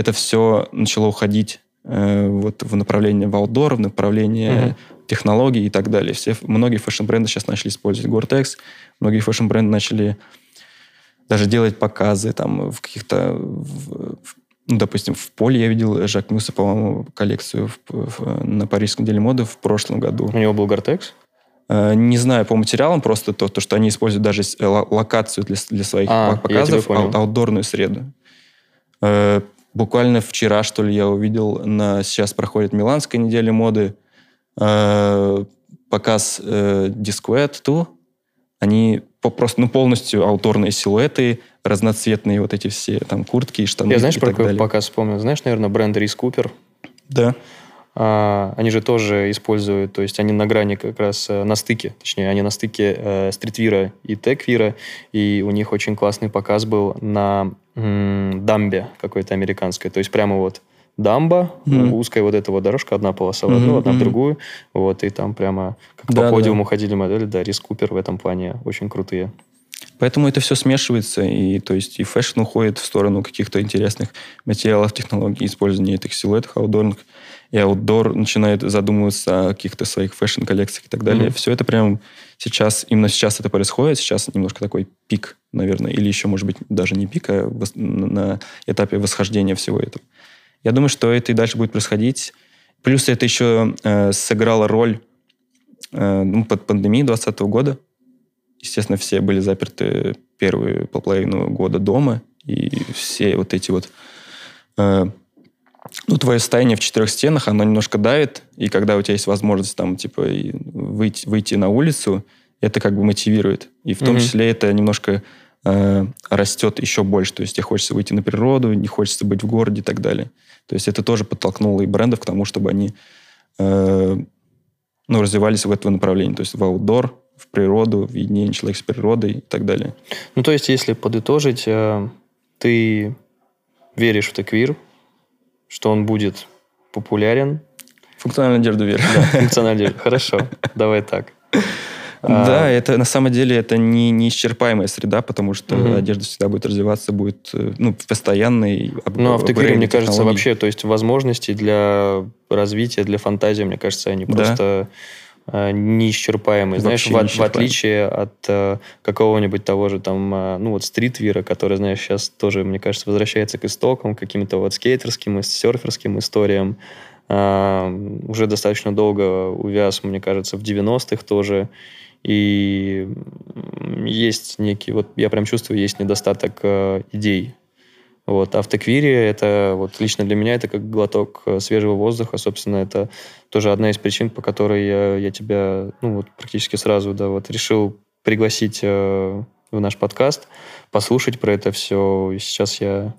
это все начало уходить э, вот в направление в outdoor, в направление Мгм. технологий и так далее. Все, многие fashion-бренды сейчас начали использовать Gore-Tex, многие fashion-бренды начали даже делать показы там в каких-то, в- ну, допустим, в поле я видел Жак Мюса, по-моему, коллекцию в- в- на Парижской неделе моды в прошлом году. У него был Гортекс? Э, Не знаю по материалам, просто то, то что они используют даже ло- локацию для, для своих А, показов, понял. ау- аутдорную среду. Э, Буквально вчера, что ли, я увидел, на, сейчас проходит Миланская неделя моды, э, показ э, Disquet 2. Они по- просто ну, полностью ауторные силуэты, разноцветные вот эти все там куртки и штаны Я знаешь, и про какой далее. показ вспомнил? Знаешь, наверное, бренд Рис Купер? Да. А, они же тоже используют, то есть они на грани как раз э, на стыке, точнее, они на стыке э, стритвира и теквира, и у них очень классный показ был на дамбе какой-то американской, то есть прямо вот дамба, Мгм. узкая вот эта вот дорожка, одна полоса в одну, одна в другую, вот, и там прямо как Да, по да. подиуму ходили модели, да, Рис Купер в этом плане очень крутые. Поэтому это все смешивается, и то есть и fashion уходит в сторону каких-то интересных материалов, технологий, использования этих силуэтов outdoor ных, и outdoor начинает задумываться о каких-то своих fashion-коллекциях и так далее. Mm-hmm. Все это прям сейчас, именно сейчас это происходит, сейчас немножко такой пик, наверное, или еще, может быть, даже не пик, а на этапе восхождения всего этого. Я думаю, что это и дальше будет происходить. Плюс это еще э, сыграло роль э, ну, под пандемией 2020 года. Естественно, все были заперты первые половину года дома, и все вот эти вот... Э, ну, твое состояние в четырех стенах, оно немножко давит, и когда у тебя есть возможность там, типа, выйти, выйти на улицу, это как бы мотивирует. И в том mm-hmm. числе это немножко э, растет еще больше. То есть тебе хочется выйти на природу, не хочется быть в городе и так далее. То есть это тоже подтолкнуло и брендов к тому, чтобы они э, ну, развивались в этом направлении. То есть в аутдор, в природу, в единение человека с природой и так далее. Ну, то есть, если подытожить, э, ты веришь в теквир, что он будет популярен. Функциональная одежда верю. Да, функциональная одежда. Хорошо, давай так. Да, а... это на самом деле это не неисчерпаемая среда, потому что угу. одежда всегда будет развиваться, будет э, ну, постоянной. Ну, а в тыквире, мне кажется, вообще, то есть возможности для развития, для фантазии, мне кажется, они да. просто э, неисчерпаемые. Знаешь, в, в отличие от э, какого-нибудь того же там, э, ну вот стритвира, который, знаешь, сейчас тоже, мне кажется, возвращается к истокам, к каким-то вот скейтерским и серферским историям. Э, уже достаточно долго увяз, мне кажется, в 90-х тоже. И есть некий, вот я прям чувствую, есть недостаток э, идей. Вот. А это, вот лично для меня, это как глоток э, свежего воздуха. Собственно, это тоже одна из причин, по которой я, я тебя, ну, вот практически сразу, да, вот решил пригласить э, в наш подкаст, послушать про это все. И сейчас я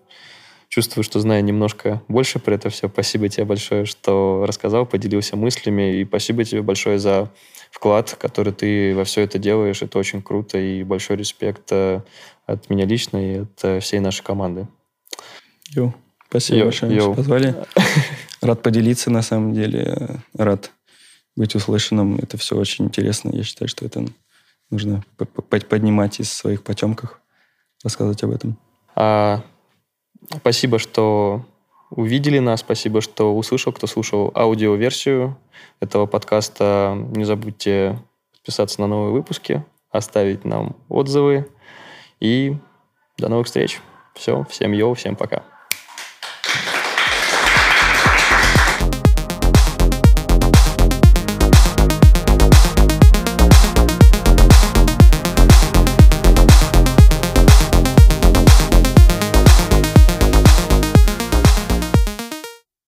чувствую, что знаю немножко больше про это все. Спасибо тебе большое, что рассказал, поделился мыслями. И спасибо тебе большое за вклад, который ты во все это делаешь. Это очень круто. И большой респект э, от меня лично и от э, всей нашей команды. Йо. Спасибо йо, большое, йо. что позвали. Рад поделиться, на самом деле. Рад быть услышанным. Это все очень интересно. Я считаю, что это нужно поднимать из своих потемках, рассказывать об этом. А Спасибо, что увидели нас. Спасибо, что услышал, кто слушал аудиоверсию этого подкаста. Не забудьте подписаться на новые выпуски, оставить нам отзывы. И до новых встреч. Все, всем йоу, всем пока.